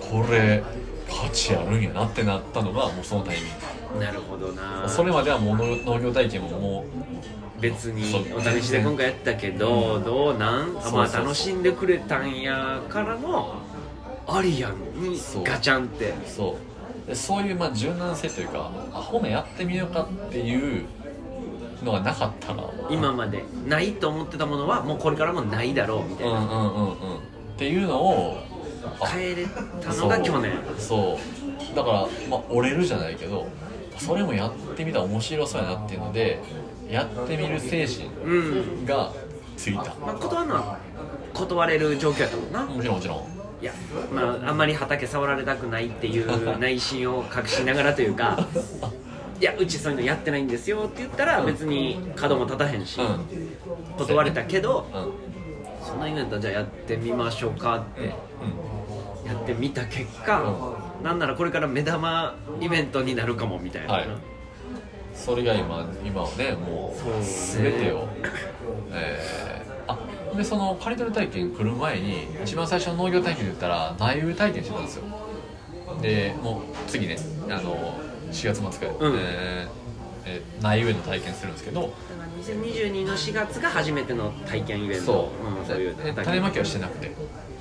これ価値あるんやなってなったのがもうそのタイミンなるほどな。グそれまではもう農農業体験もも別にお試しで今回やったけど、どうなん？あまあ楽しんでくれたんやからのありやんにガチャンって。うそう。でそういうまあ柔軟性というかあほなやってみようかっていうのがなかったら今まで。ないと思ってたものはもうこれからもないだろうみたいな、うんうんうんうん。っていうのをあ変えれたのが去年。そう。だからまあ折れるじゃないけどそれもやってみたら面白そうやなっていうのでやってみる精神うん。がついたまあ断るのは断れる状況やったもんな。もちろんもちろん。いやまああんまり畑触られたくないっていう内心を隠しながらというか [laughs] いやうちそういうのやってないんですよって言ったら別に角も立たへんし、うん。断れたけどうん。そんなイベントじゃあやってみましょうかってうん。やってみた結果、なんならこれから目玉イベントになるかもみたいな、はいそれが今今はねもう全てを。えーあでその刈り取り体験来る前に一番最初の農業体験で言ったら苗植え体験してたんですよ。でもう次ねあの4月末から、うん。えーえー苗植えの体験するんですけど。だから2022の4月が初めての体験イベント。そう,、んそういうで種まきはしてなくて。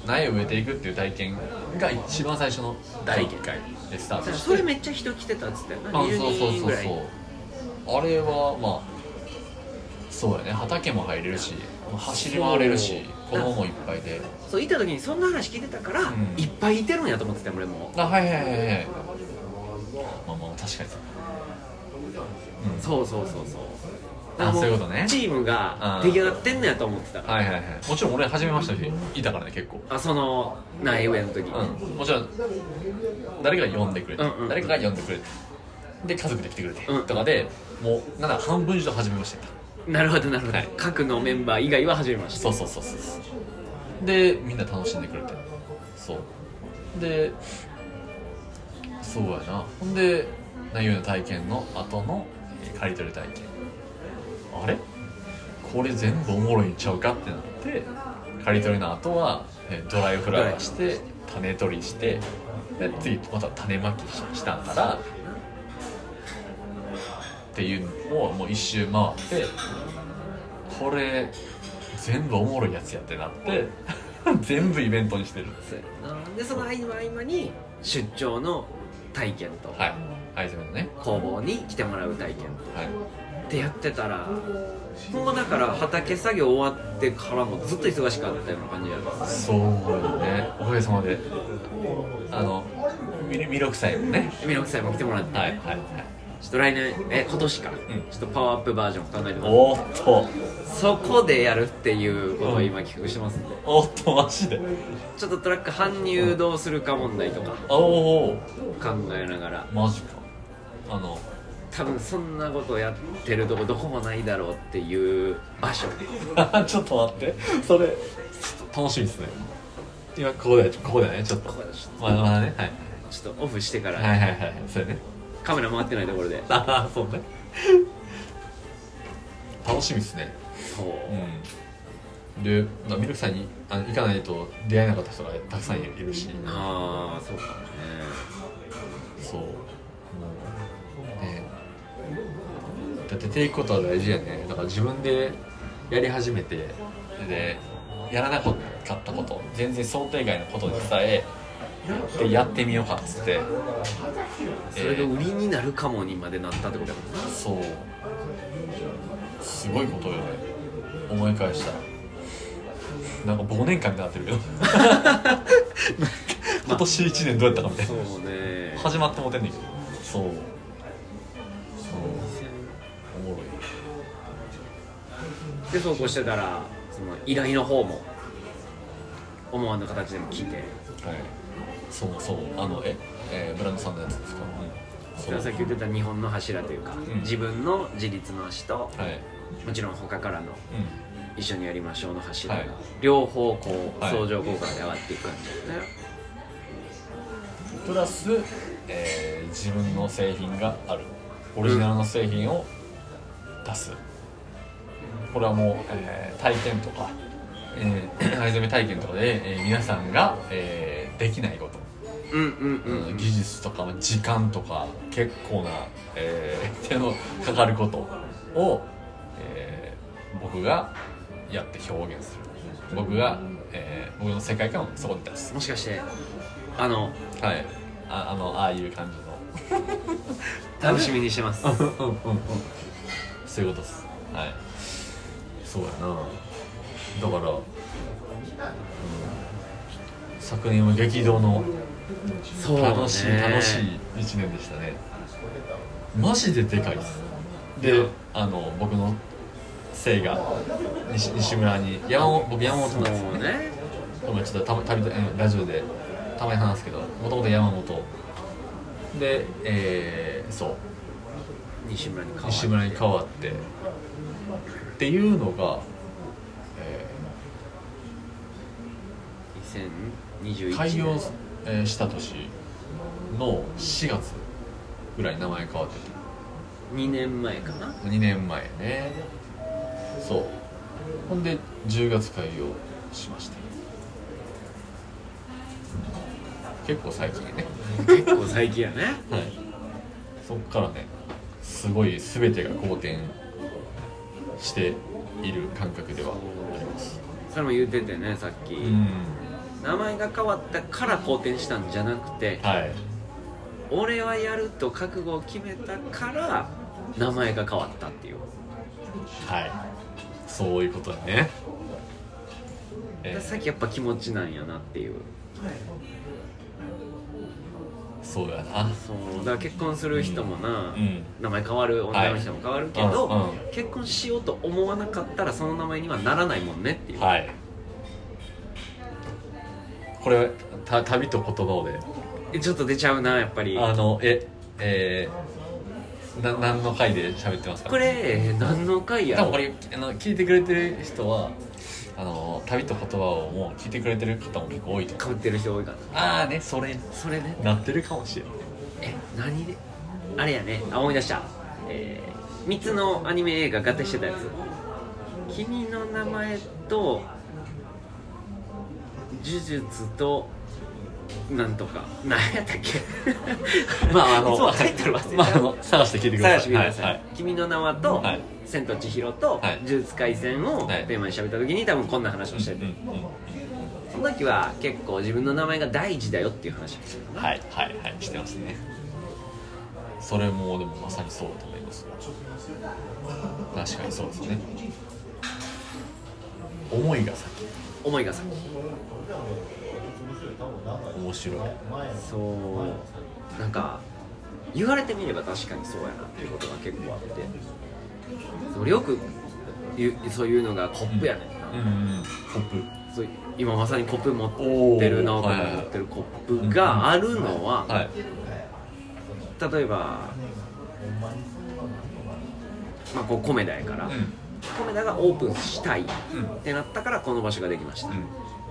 苗を植えていくっていう体験が一番最初の第1回でスタートして。それめっちゃ人来てたっつったよなあそう20そうそうそうあれはまあそうやね。畑も入れるし走り回れるし子供もいっぱいで。そういた時にそんな話聞いてたから、ん。いっぱいいてるんやと思ってたよ俺も。あはいはいはいはいまあまあ確かにそう。うん。そうそうそうそう。あそういうことね。チームがうん。出来上がってんのやと思ってたから、はいはいはい。もちろん俺初めましたしいたからね結構。あその苗植えの時、うん。もちろん誰かが呼んでくれて、うんうん。誰かが呼んでくれてで家族で来てくれて、うん。とかでもうなんだ半分以上初めましてたなるほどなるほど、はい。各のメンバー以外は初めましてそうそうそうそうでみんな楽しんでくれて。そう。でそうやな。ほんで内容の体験の後のえー刈り取り体験。あれ？これ全部おもろいんちゃうかってなって刈り取りの後はえードライフラワーして種取りしてで次また種まきししたんならっていうのをもう一周回ってこれ全部おもろいやつやってなって [laughs] 全部イベントにしてる。そうやな。でその合間合間に出張の体験と、はい。アイテムのね。工房に来てもらう体験はい。ってやってたらほんまだから畑作業終わってからもずっと忙しかったような感じやった。そうよね。おかげさまで。あのミルミルク祭もね。ミルクさんも来てもらって、はいはいはいちょっと来年え今年か、ん。ちょっとパワーアップバージョン考えてます。おっと。そこでやるっていうことを今企画してますんで、おっとマジで。ちょっとトラック搬入どうするか問題とかおお考えながら。マジか。あの。多分そんなことやってるとこどこもないだろうっていう場所。[laughs] ちょっと待って。それ楽しみですね。今ここでここでねちょっと。ここでちょっまだまだね。はい。とちょっとオフしてから、はいはいはいはい。そうやねカメラ回ってないところで。[laughs] ああそうね。楽しみですね。そう、うん。でまあミルクさんにあの行かないと出会えなかった人がたくさんいるし。ああそうかもね。そう。もうね。だってていくことは大事やね。だから自分でやり始めて。でやらなかったこと。全然想定外のことにさえでやってみようかっつって。それが売りになるかもにまでなったってことだもんねそう。すごいことよね。思い返した。らなんか忘年会になってるけど [laughs] 今年1年どうやったかみたいな。そうね。始まってもてんねんけど。そう。そう。おもろい。でそうこうしてたらその依頼の方も思わぬ形でも来て。はいそうそう。あのえ、えーブランドさんのやつですか、それはさっき言ってた日本の柱というか、ん。自分の自立の足とはい。もちろん他からのう一緒にやりましょうの柱が、はい。両方こうはい。相乗効果で上がっていく感じだよね、んプラス、えー自分の製品がある。オリジナルの製品を出す、これはもう、えー体験とか、えー、藍染め体験とかで、えー皆さんが、えーできないことうんうんうん技術とか時間とか結構な、えー手のかかることを、えー僕がやって表現する僕が、えー僕の世界観をそこに出すもしかしてあのはいああのああいう感じの楽しみにしてますそういうことですはいそうやなだから、うん昨年は激動のそうだね。楽しい楽しい1年でしたね。マジででかいです。であの僕のせいが西西村に山本僕山本なんですよそうね。今ちょっとたまたびたえラジオでたまに話すけどもともと山本。でえー、そう。西村に変わ西村に変わって。っていうのが、え2021年。ー開業、えーした年の4月ぐらいに名前変わってて。2年前かな？2年前ね。そう。ほんで10月開業しました結構最近ね。結構最近やね。[laughs] はい。そっからねすごい全てが好転している感覚ではあります。それも言っててねさっき、うん名前が変わったから好転したんじゃなくてはい。俺はやると覚悟を決めたから名前が変わったっていう。はい。そういうことだね。え。さっきやっぱ気持ちなんやなっていう。そうだな。そう。だから結婚する人もな、うん。名前変わる女の人も変わるけど、うんうん。結婚しようと思わなかったらその名前にはならないもんねっていう、はいこれた旅と言葉をでえちょっと出ちゃうなやっぱり。あのええー、な何の回で喋ってますか？これ何の回や？ろ多分これあの聞いてくれてる人はあの旅と言葉をもう聞いてくれてる方も結構多いとかぶってる人多いかな。ああねそれ。それね。なってるかもしれないえ何で？あれやね。あ思い出した。えー、3つのアニメ映画合体してたやつ「君の名前」と「呪術」となんとか。何やったっけ？[laughs] まああのタイトルまああの探して聞いてください。探してみてください、はい君の名はと、はい。千と千尋と、はい。呪術廻戦をはい。テーマに喋った時に多分こんな話をしてて、うんうんその時は結構自分の名前が大事だよっていう話をしてたなはいはいはい。してますね。それもでもまさにそうだと思います。確かにそうですね。思いが先。思いが先面白い。そう。なんか言われてみれば確かにそうやなっていうことが結構あって。俺よくそういうのがコップやねんな、うんうん。コップ。そう今まさにコップ持ってる直子が持ってるコップがあるのは、はい。例えば、まあ、こう米田やから、うん。米田がオープンしたいっうんてなったからこの場所ができました、うん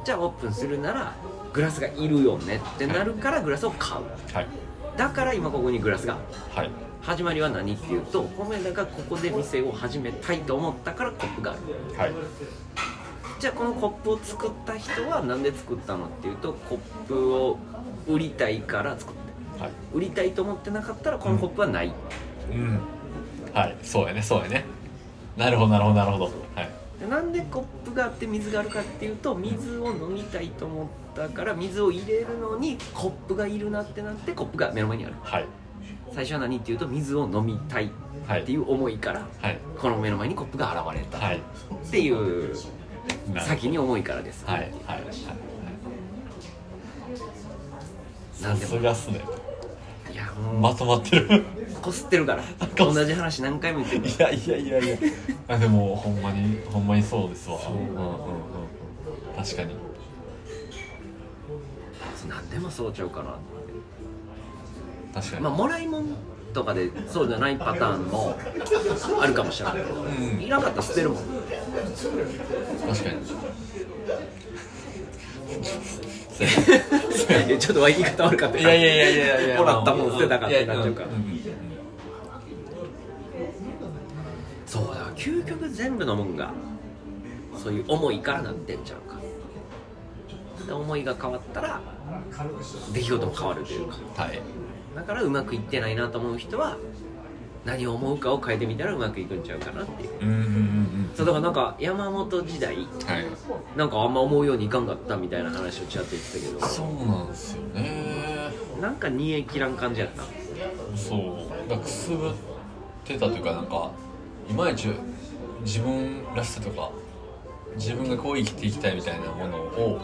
じゃあオープンするならグラスがいるよねってなるからグラスを買う。はい。だから今ここにグラスが。はい。始まりは何っていうと米田がここで店を始めたいと思ったからコップがある。はい。じゃあこのコップを作った人は何で作ったのっていうとコップを売りたいから作って。はい。売りたいと思ってなかったらこのコップはない、うん。はい。そうやねそうやね。なるほどなるほどなるほど。はいでなんでコップがあって水があるかっていうと水を飲みたいと思ったから水を入れるのにコップがいるなってなってコップが目の前にある。はい。最初は何っていうと水を飲みたいはいっていう思いからはい。この目の前にコップが現れた。はい。っていう先に思いからです。はい。はい。ってい。うはい話さすがっすねまとまってる。[laughs] こすってるから。同じ話何回も言ってるいやいやいやいや。あでもほんまにほんまにそうですわ。う。んうんうんうん。確かに。何でもそうちゃうかな。って確かに、まあもらいもんとかでそうじゃないパターンもあるかもしれない。けど、ん。いらなかったら捨てるもん。確かに。え [laughs] ちょっと言い方悪かったいやいやいやいやいやもらったもん捨てたかってなっちゃうか。らそうだ究極全部のもんがそういう思いからなってんちゃうか。で思いが変わったら出来事も変わるというか。はい。だからうまくいってないなと思う人は何を思うかを変えてみたらうまくいくんちゃうかなっていう。うんうんうんそうだからなんか山本時代うんはい。なんかあんま思うようにいかんかったみたいな話をちらっと言ってたけど。そうなんですよね。なんか煮え切らん感じやった。そう。だからくすぶってたというかなんかいまいち自分らしさとか自分がこう生きていきたいみたいなものを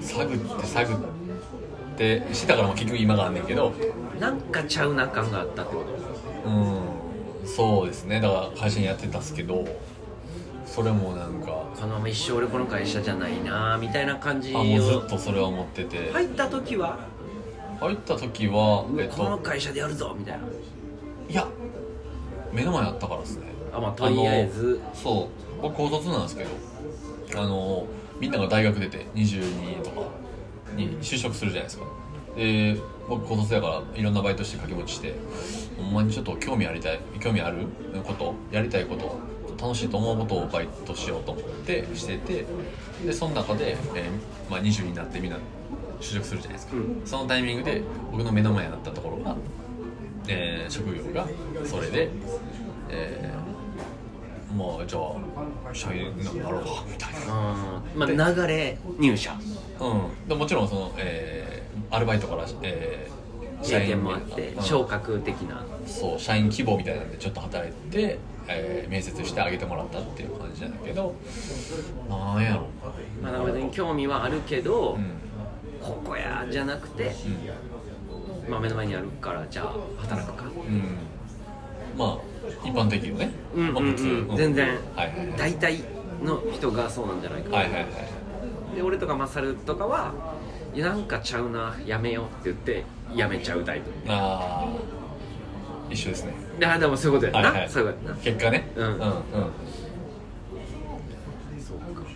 探って探ってしてたからも結局今があんねんけど。なんかちゃうな感があったってこと？うん。そうですね。だから会社にやってたっすけどそれもなんかこのまま一生俺この会社じゃないなみたいな感じをあもうずっとそれは思ってて。入った時は？入った時はえっこのと会社でやるぞみたいな。いや目の前あったからですね。あまあとりあえず。そう。僕高卒なんですけどあのみんなが大学出て22とかに就職するじゃないですか。で僕高卒だからいろんなバイトして掛け持ちしてほんまにちょっと興味ありたい興味あることやりたいこと楽しいと思うことをバイトしようと思ってしててでその中で、えーまあ、20になってみんな就職するじゃないですか、うん。そのタイミングで僕の目の前にあったところが、えー職業がそれで、えーまあじゃあ社員になろうかみたいな。うんまあ流れ入社。うん、でもちろんその、えーアルバイトから、えー経験もあってうん昇格的な。そう社員希望みたいなんでちょっと働いて、えー面接してあげてもらったっていう感じなんだけどなんやろまあ別に興味はあるけど、うん。ここやじゃなくて、まあ、目の前にあるからじゃあ働くか。うん、うん、まあ一般的よね、うんうんうん。全然。はいはいはい。大体の人がそうなんじゃないかな、はいはいはい。で俺とかマサルとかはいやなんかちゃうなやめようって言ってやめちゃうタイプ。ああ一緒ですね。であでもそういうことやな、はいはい。そういうことやな。結果ね。うん。うんうん。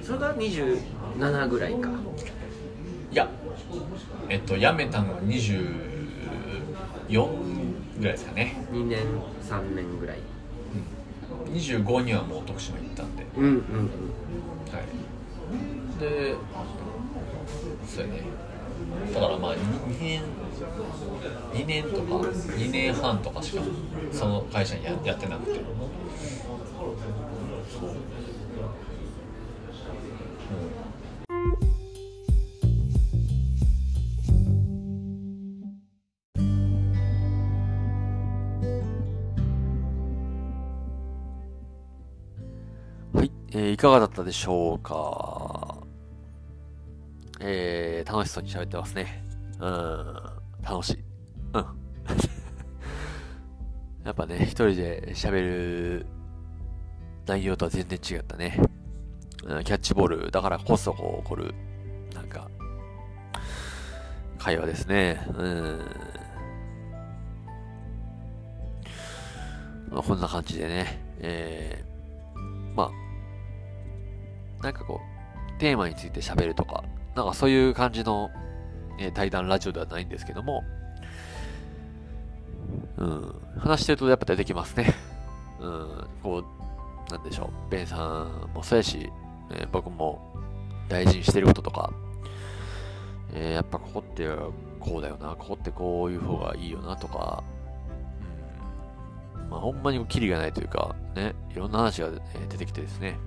それが27ぐらいか。いやえっと辞めたのが24ぐらいですかね。2年3年ぐらい。25にはもう徳島行ったんで。うんうんうん。はい。でそうやね。だからまあ 2, 年2年とか2年半とかしかその会社にやってなくて。そうはい、えいかがだったでしょうか？えー、楽しそうに喋ってますね。うん、楽しい。うん。[laughs] やっぱね、一人で喋る内容とは全然違ったね。キャッチボールだからこそこう起こる、なんか、会話ですね。うん。まあ、こんな感じでね、えー、まあ、なんかこう、テーマについて喋るとか、なんかそういう感じの、え対談ラジオではないんですけども、うん、話してるとやっぱ出てきますね。うん、こう、なんでしょう、ベンさんもそうやし、えー僕も大事にしてることとか、えーやっぱここってこうだよな、ここってこういう方がいいよなとか、うん、まあほんまにキリがないというか、ね、いろんな話が、出てきてですね、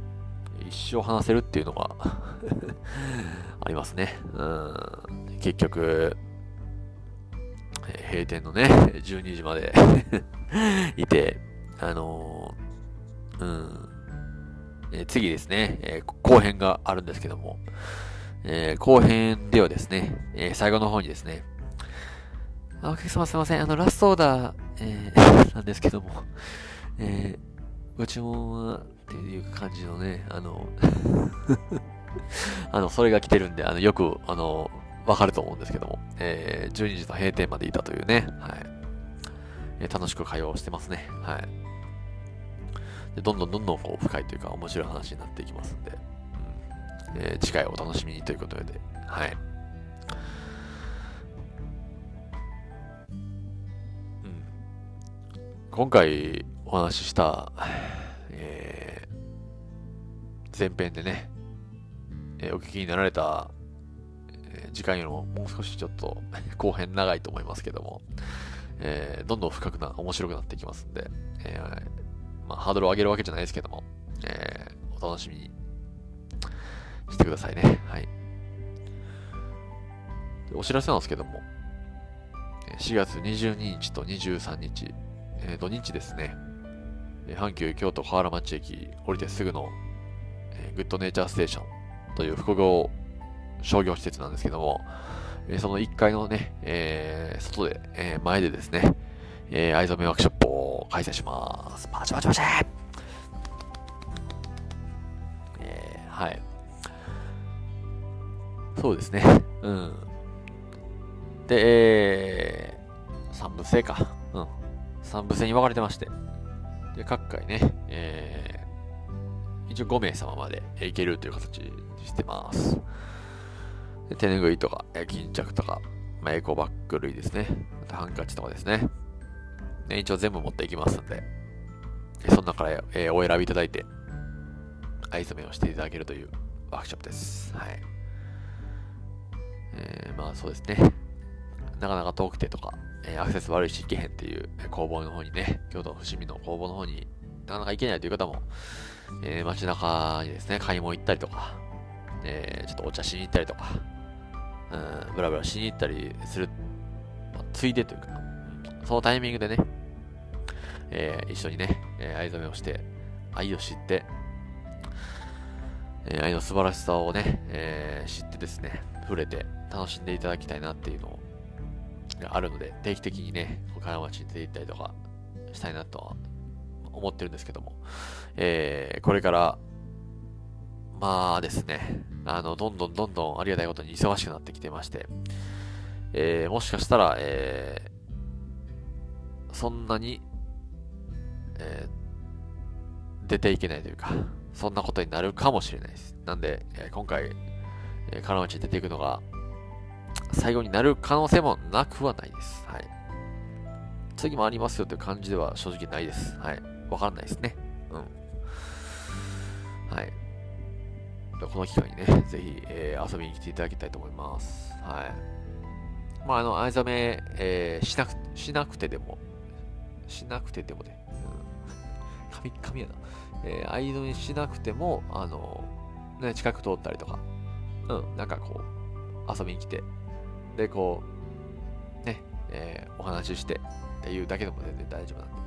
一生話せるっていうのが [laughs] ありますね。うん、結局、閉店のね、12時まで [laughs] いて、あのーうん、え次ですね、え後編があるんですけども、えー後編ではですね、え最後の方にですね、あお客様すいません、あの、ラストオーダー、えー [laughs] なんですけども、えーご注文は、っていう感じのね、あの、[laughs] あの、それが来てるんで、あの、よく、あの、わかると思うんですけども、えー12時の閉店までいたというね、はい。えー楽しく会話をしてますね。はい。でどんどんどんどんこう深いというか面白い話になっていきますんで、うんえー次回お楽しみにということで、はい。うん、今回お話しした、えー前編でね、えーお聞きになられた、えー時間よりももう少しちょっと [laughs] 後編長いと思いますけども、えーどんどん深くな、面白くなっていきますんで、えーまあ、ハードルを上げるわけじゃないですけども、えーお楽しみにしてくださいね。はい。お知らせなんですけども、4月22日と23日、えー土日ですね、阪急京都河原町駅降りてすぐの、グッドネイチャーステーションという複合商業施設なんですけども、えその1階のね、えー外で、えー前でですね、えー、藍染めワークショップを開催します。パチパチパチえー、はい。そうですね。うん。で、えー、三部制か。うん。三部制に分かれてまして。で、各回ね、えー、一応5名様まで行けるという形にしてます。で手拭いとか、えー巾着とか、まあ、エコバッグ類ですね。あとハンカチとかですね。ね一応全部持っていきますんで、えその中から、えーお選びいただいて、藍染めをしていただけるというワークショップです。はい。えーまあそうですね。なかなか遠くてとか、えーアクセス悪いし行けへんっていう工房の方にね、京都伏見の工房の方になかなか行けないという方も、えー街中にですね、買い物行ったりとか、えーちょっとお茶しに行ったりとか、うん、ブラブラしに行ったりする、まあついでというか、そのタイミングでね、えー一緒にね、えー藍染めをして、愛を知って、えー愛の素晴らしさをね、えー知ってですね、触れて楽しんでいただきたいなっていうのがあるので、定期的にね、岡山町に出て行ったりとかしたいなとは思ってるんですけども、えーこれから、まあですね、あの、どんどんどんどんありがたいことに忙しくなってきてまして、えーもしかしたら、えーそんなに、えー出ていけないというか、そんなことになるかもしれないです。なんで、え今回、えー、金町に出ていくのが、最後になる可能性もなくはないです。はい。次もありますよという感じでは正直ないです。はい。わかんないですね。うん。はい。この機会にね、[laughs] ぜひ、えー遊びに来ていただきたいと思います。はい。まあ、あの、藍染め、えーしなく、しなくてでも、しなくてでもね、うん。[laughs] 紙、紙やな。えー、藍染めしなくても、あの、ね、近く通ったりとか、うん、なんかこう、遊びに来て、で、こう、ね、えーお話ししてっていうだけでも全然大丈夫なんで、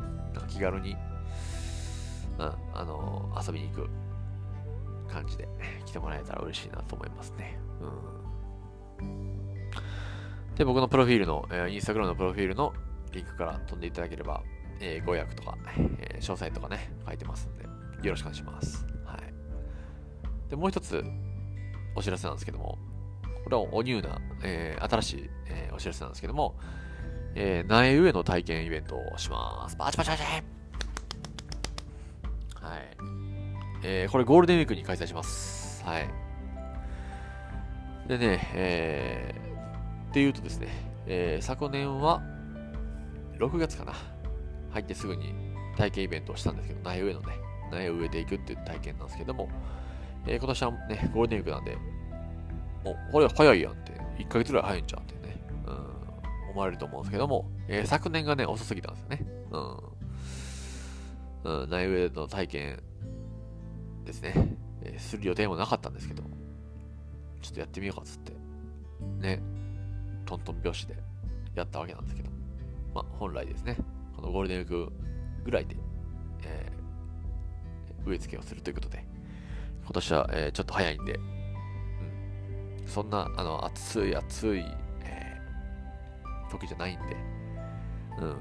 うん、なんか気軽に、うん、あの遊びに行く感じで [laughs] 来てもらえたら嬉しいなと思いますね。うん。で、僕のプロフィールの、えーインスタグラムのプロフィールのリンクから飛んでいただければ、えーご予約とか、えー詳細とかね、書いてますんで、よろしくお願いします。はい。で、もう一つお知らせなんですけども、これはおニューな、えー新しい、えーお知らせなんですけども、えー苗植えの体験イベントをします。パチパチパチはい。えーこれゴールデンウィークに開催します。はい。でね、えー、っていうとですね、えー昨年は6月かな。入ってすぐに体験イベントをしたんですけど、苗植えのね、苗を植えていくっていう体験なんですけども、えー今年はね、ゴールデンウィークなんで、お、これ早いやんって、1ヶ月ぐらい早いんちゃうってね、うん、思われると思うんですけども、えー昨年がね、遅すぎたんですよね。うん。うん、苗植えの体験ですね、えーする予定もなかったんですけど、ちょっとやってみようかっつって、ね、トントン拍子でやったわけなんですけど、まあ、本来ですね、このゴールデンウィークぐらいで、えー植え付けをするということで、今年は、えーちょっと早いんで、うん、そんなあの暑い暑い、えー時じゃないんで、うん、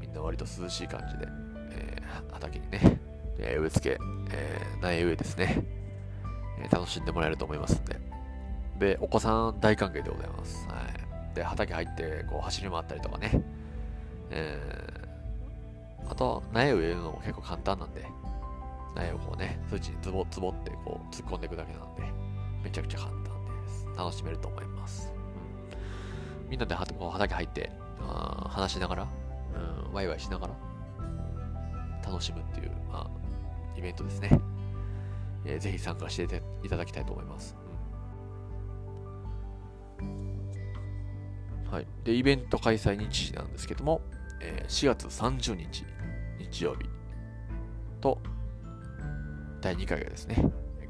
みんな割と涼しい感じで、えー畑にね、えー植え付け、えー苗植えですね、え楽しんでもらえると思いますんで、で、お子さん大歓迎でございます。はい。で、畑入って、こう、走り回ったりとかね、えーあと、苗植えるのも結構簡単なんで、苗をこうね、数値にズボズボってこう突っ込んでいくだけなんで、めちゃくちゃ簡単です。楽しめると思います。うん、みんなではこう畑入って、あ話しながら、うん、ワイワイしながら、楽しむっていう、まあ、イベントですね。えーぜひ参加していただきたいと思います。うんはい。で、イベント開催日時なんですけども、えー4月30日、日曜日と、第2回がですね、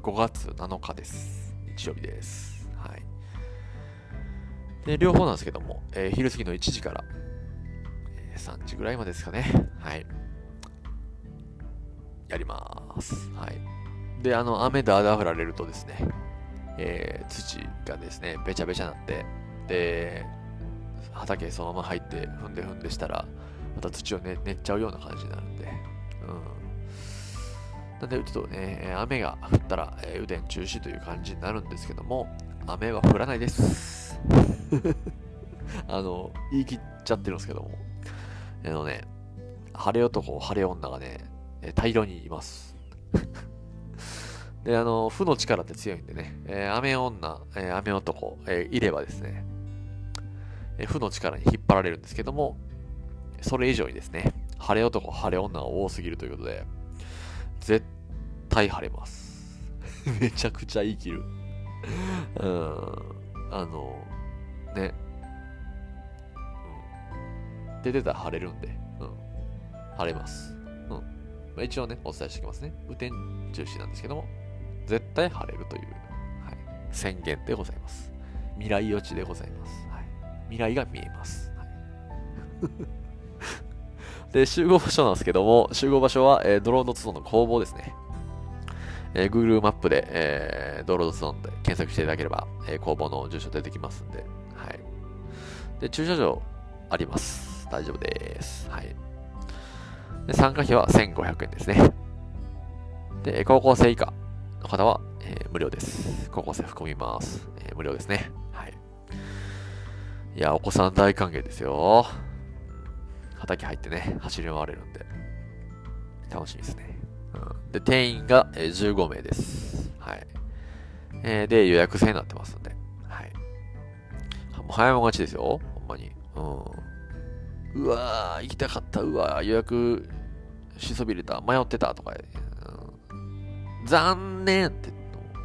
5月7日です。日曜日です。はい。で、両方なんですけども、えー昼過ぎの1時から、えー3時ぐらいまでですかね。はい。やります。はい。で、あの、雨だだ降られるとですね、えー土がですね、べちゃべちゃになって、で、畑そのまま入って踏んで踏んでしたら、また土をね、練っちゃうような感じになるんで、うん。なんで、ちょっとね、雨が降ったら、えー、油田中止という感じになるんですけども、雨は降らないです。[laughs] あの、言い切っちゃってるんですけども、あのね、晴れ男、晴れ女がね、え大量にいます。[laughs] で、あの、負の力って強いんでね、えー雨女、えー雨男、えーいればですね、えー負の力に引っ張られるんですけども、それ以上にですね、晴れ男、晴れ女が多すぎるということで、絶対晴れます。[laughs] めちゃくちゃ生きる。[laughs] うん。あの、ね。うん。で、出たら晴れるんで、うん。晴れます。まあ、一応ね、お伝えしておきますね。雨天中止なんですけども、絶対晴れるという、はい、宣言でございます。未来予知でございます。はい、未来が見えます。はい [laughs] で、集合場所なんですけども、集合場所は、えードローンドツドンの工房ですね。えー Google マップで、えードローンドツドンで検索していただければ、えー工房の住所出てきますんで、はい。で、駐車場あります。大丈夫です。はい。で、参加費は1500円ですね。で、高校生以下の方は、えー無料です。高校生含みます、えー無料ですね。はい。いや、お子さん大歓迎ですよ。畑入ってね、走り回れるんで、楽しみですね。うん、で、定員が、えー15名です。はい。えーで、予約制になってますんで、はい。もう早もん勝ちですよ、ほんまに。うん。うわー、行きたかった、うわ、予約しそびれた、迷ってたとか、うん、残念って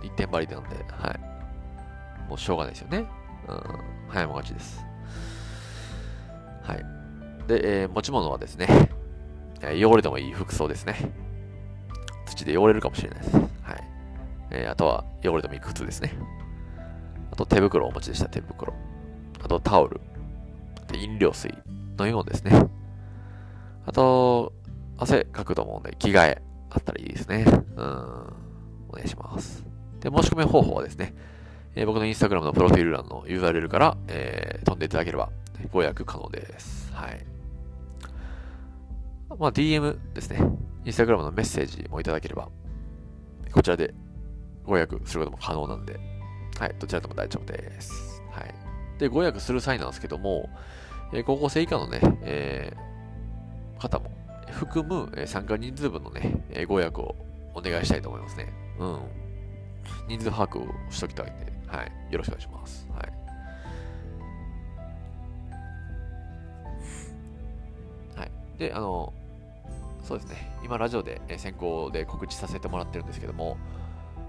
一点張りなんで、はい。もうしょうがないですよね。うん。早もん勝ちです。はい。で、えー持ち物はですね、え汚れてもいい服装ですね。土で汚れるかもしれないです。はい。えーあとは汚れてもいい靴ですね。あと手袋をお持ちでした、手袋。あとタオル。で飲料水。飲み物ですね。あと、汗かくと思うんで、着替えあったらいいですね。うん。お願いします。で、申し込み方法はですね、えー僕のインスタグラムのプロフィール欄の URL から、えー飛んでいただければご予約可能です。はい。まあ、DM ですね。インスタグラムのメッセージもいただければ、こちらでご予約することも可能なんで、はい、どちらでも大丈夫です。はい。で、ご予約する際なんですけども、えー、高校生以下のね、えー、方も含む、参加人数分のね、ご予約をお願いしたいと思いますね。うん。人数把握をしときたいんで、はい。よろしくお願いします。はい。はい。で、あの、そうですね。今、ラジオで、先行で告知させてもらってるんですけども、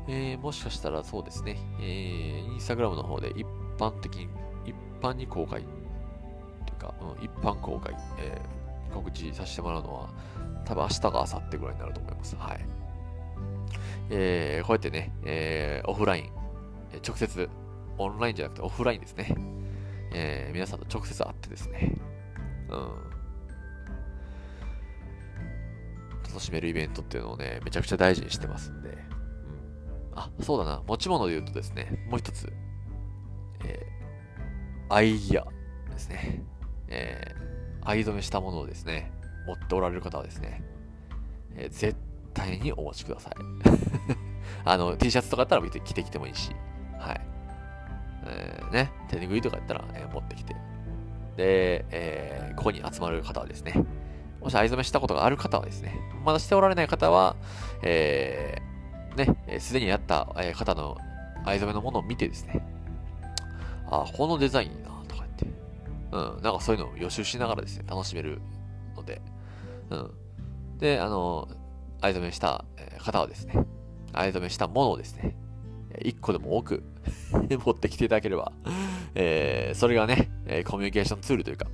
えー、もしかしたらそうですね、えー、インスタグラムの方で一般的に、一般に公開、というか、うん、一般公開、えー、告知させてもらうのは、多分明日か明後日ぐらいになると思います。はい。えー、こうやってね、えー、オフライン、直接、オンラインじゃなくてオフラインですね。えー、皆さんと直接会ってですね、うん。楽しめるイベントっていうのをね、めちゃくちゃ大事にしてますんで、うん。あ、そうだな。持ち物で言うとですね、もう一つ、えー、アイディアですね。えー、藍染めしたものをですね、持っておられる方はですね、えー、絶対にお持ちください。[laughs] あの、T シャツとかだったら着てきてもいいし、はい。えー、ね、手拭いとかやったら、えー、持ってきて。で、え、ここに集まる方はですね、もし藍染めしたことがある方はですね、まだしておられない方は、えー、ね、すでにやった方の藍染めのものを見てですね、あ、このデザイン、うん、なんかそういうのを予習しながらですね、楽しめるので、うん。で、あの、藍染めした方はですね、藍染めしたものをですね、一個でも多く [laughs] 持ってきていただければ、えー、それがね、コミュニケーションツールというか、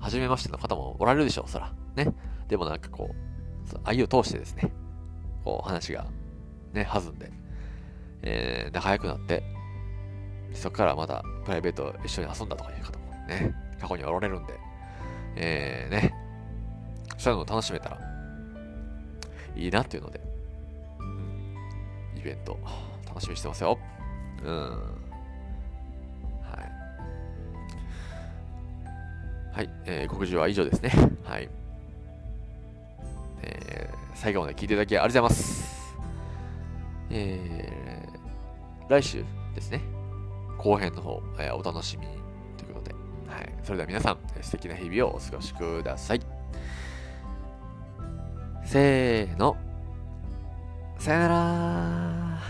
初めましての方もおられるでしょう、そら。ね。でもなんかこう、愛を通してですね、こう話がね、弾んで、えー、仲良くなって、そこからまたプライベート一緒に遊んだとかいう方もね、過去におられるんで、えー、ね、そういうのを楽しめたら、いいなっていうので、うん、イベント、楽しみにしてますよ。うん。はい。はい、えー、告示は以上ですね。はい。えー、最後まで聞いていただきありがとうございます。えー、来週ですね。後編の方、えー、お楽しみに。はい、それでは皆さん、素敵な日々をお過ごしください。せーの。さよなら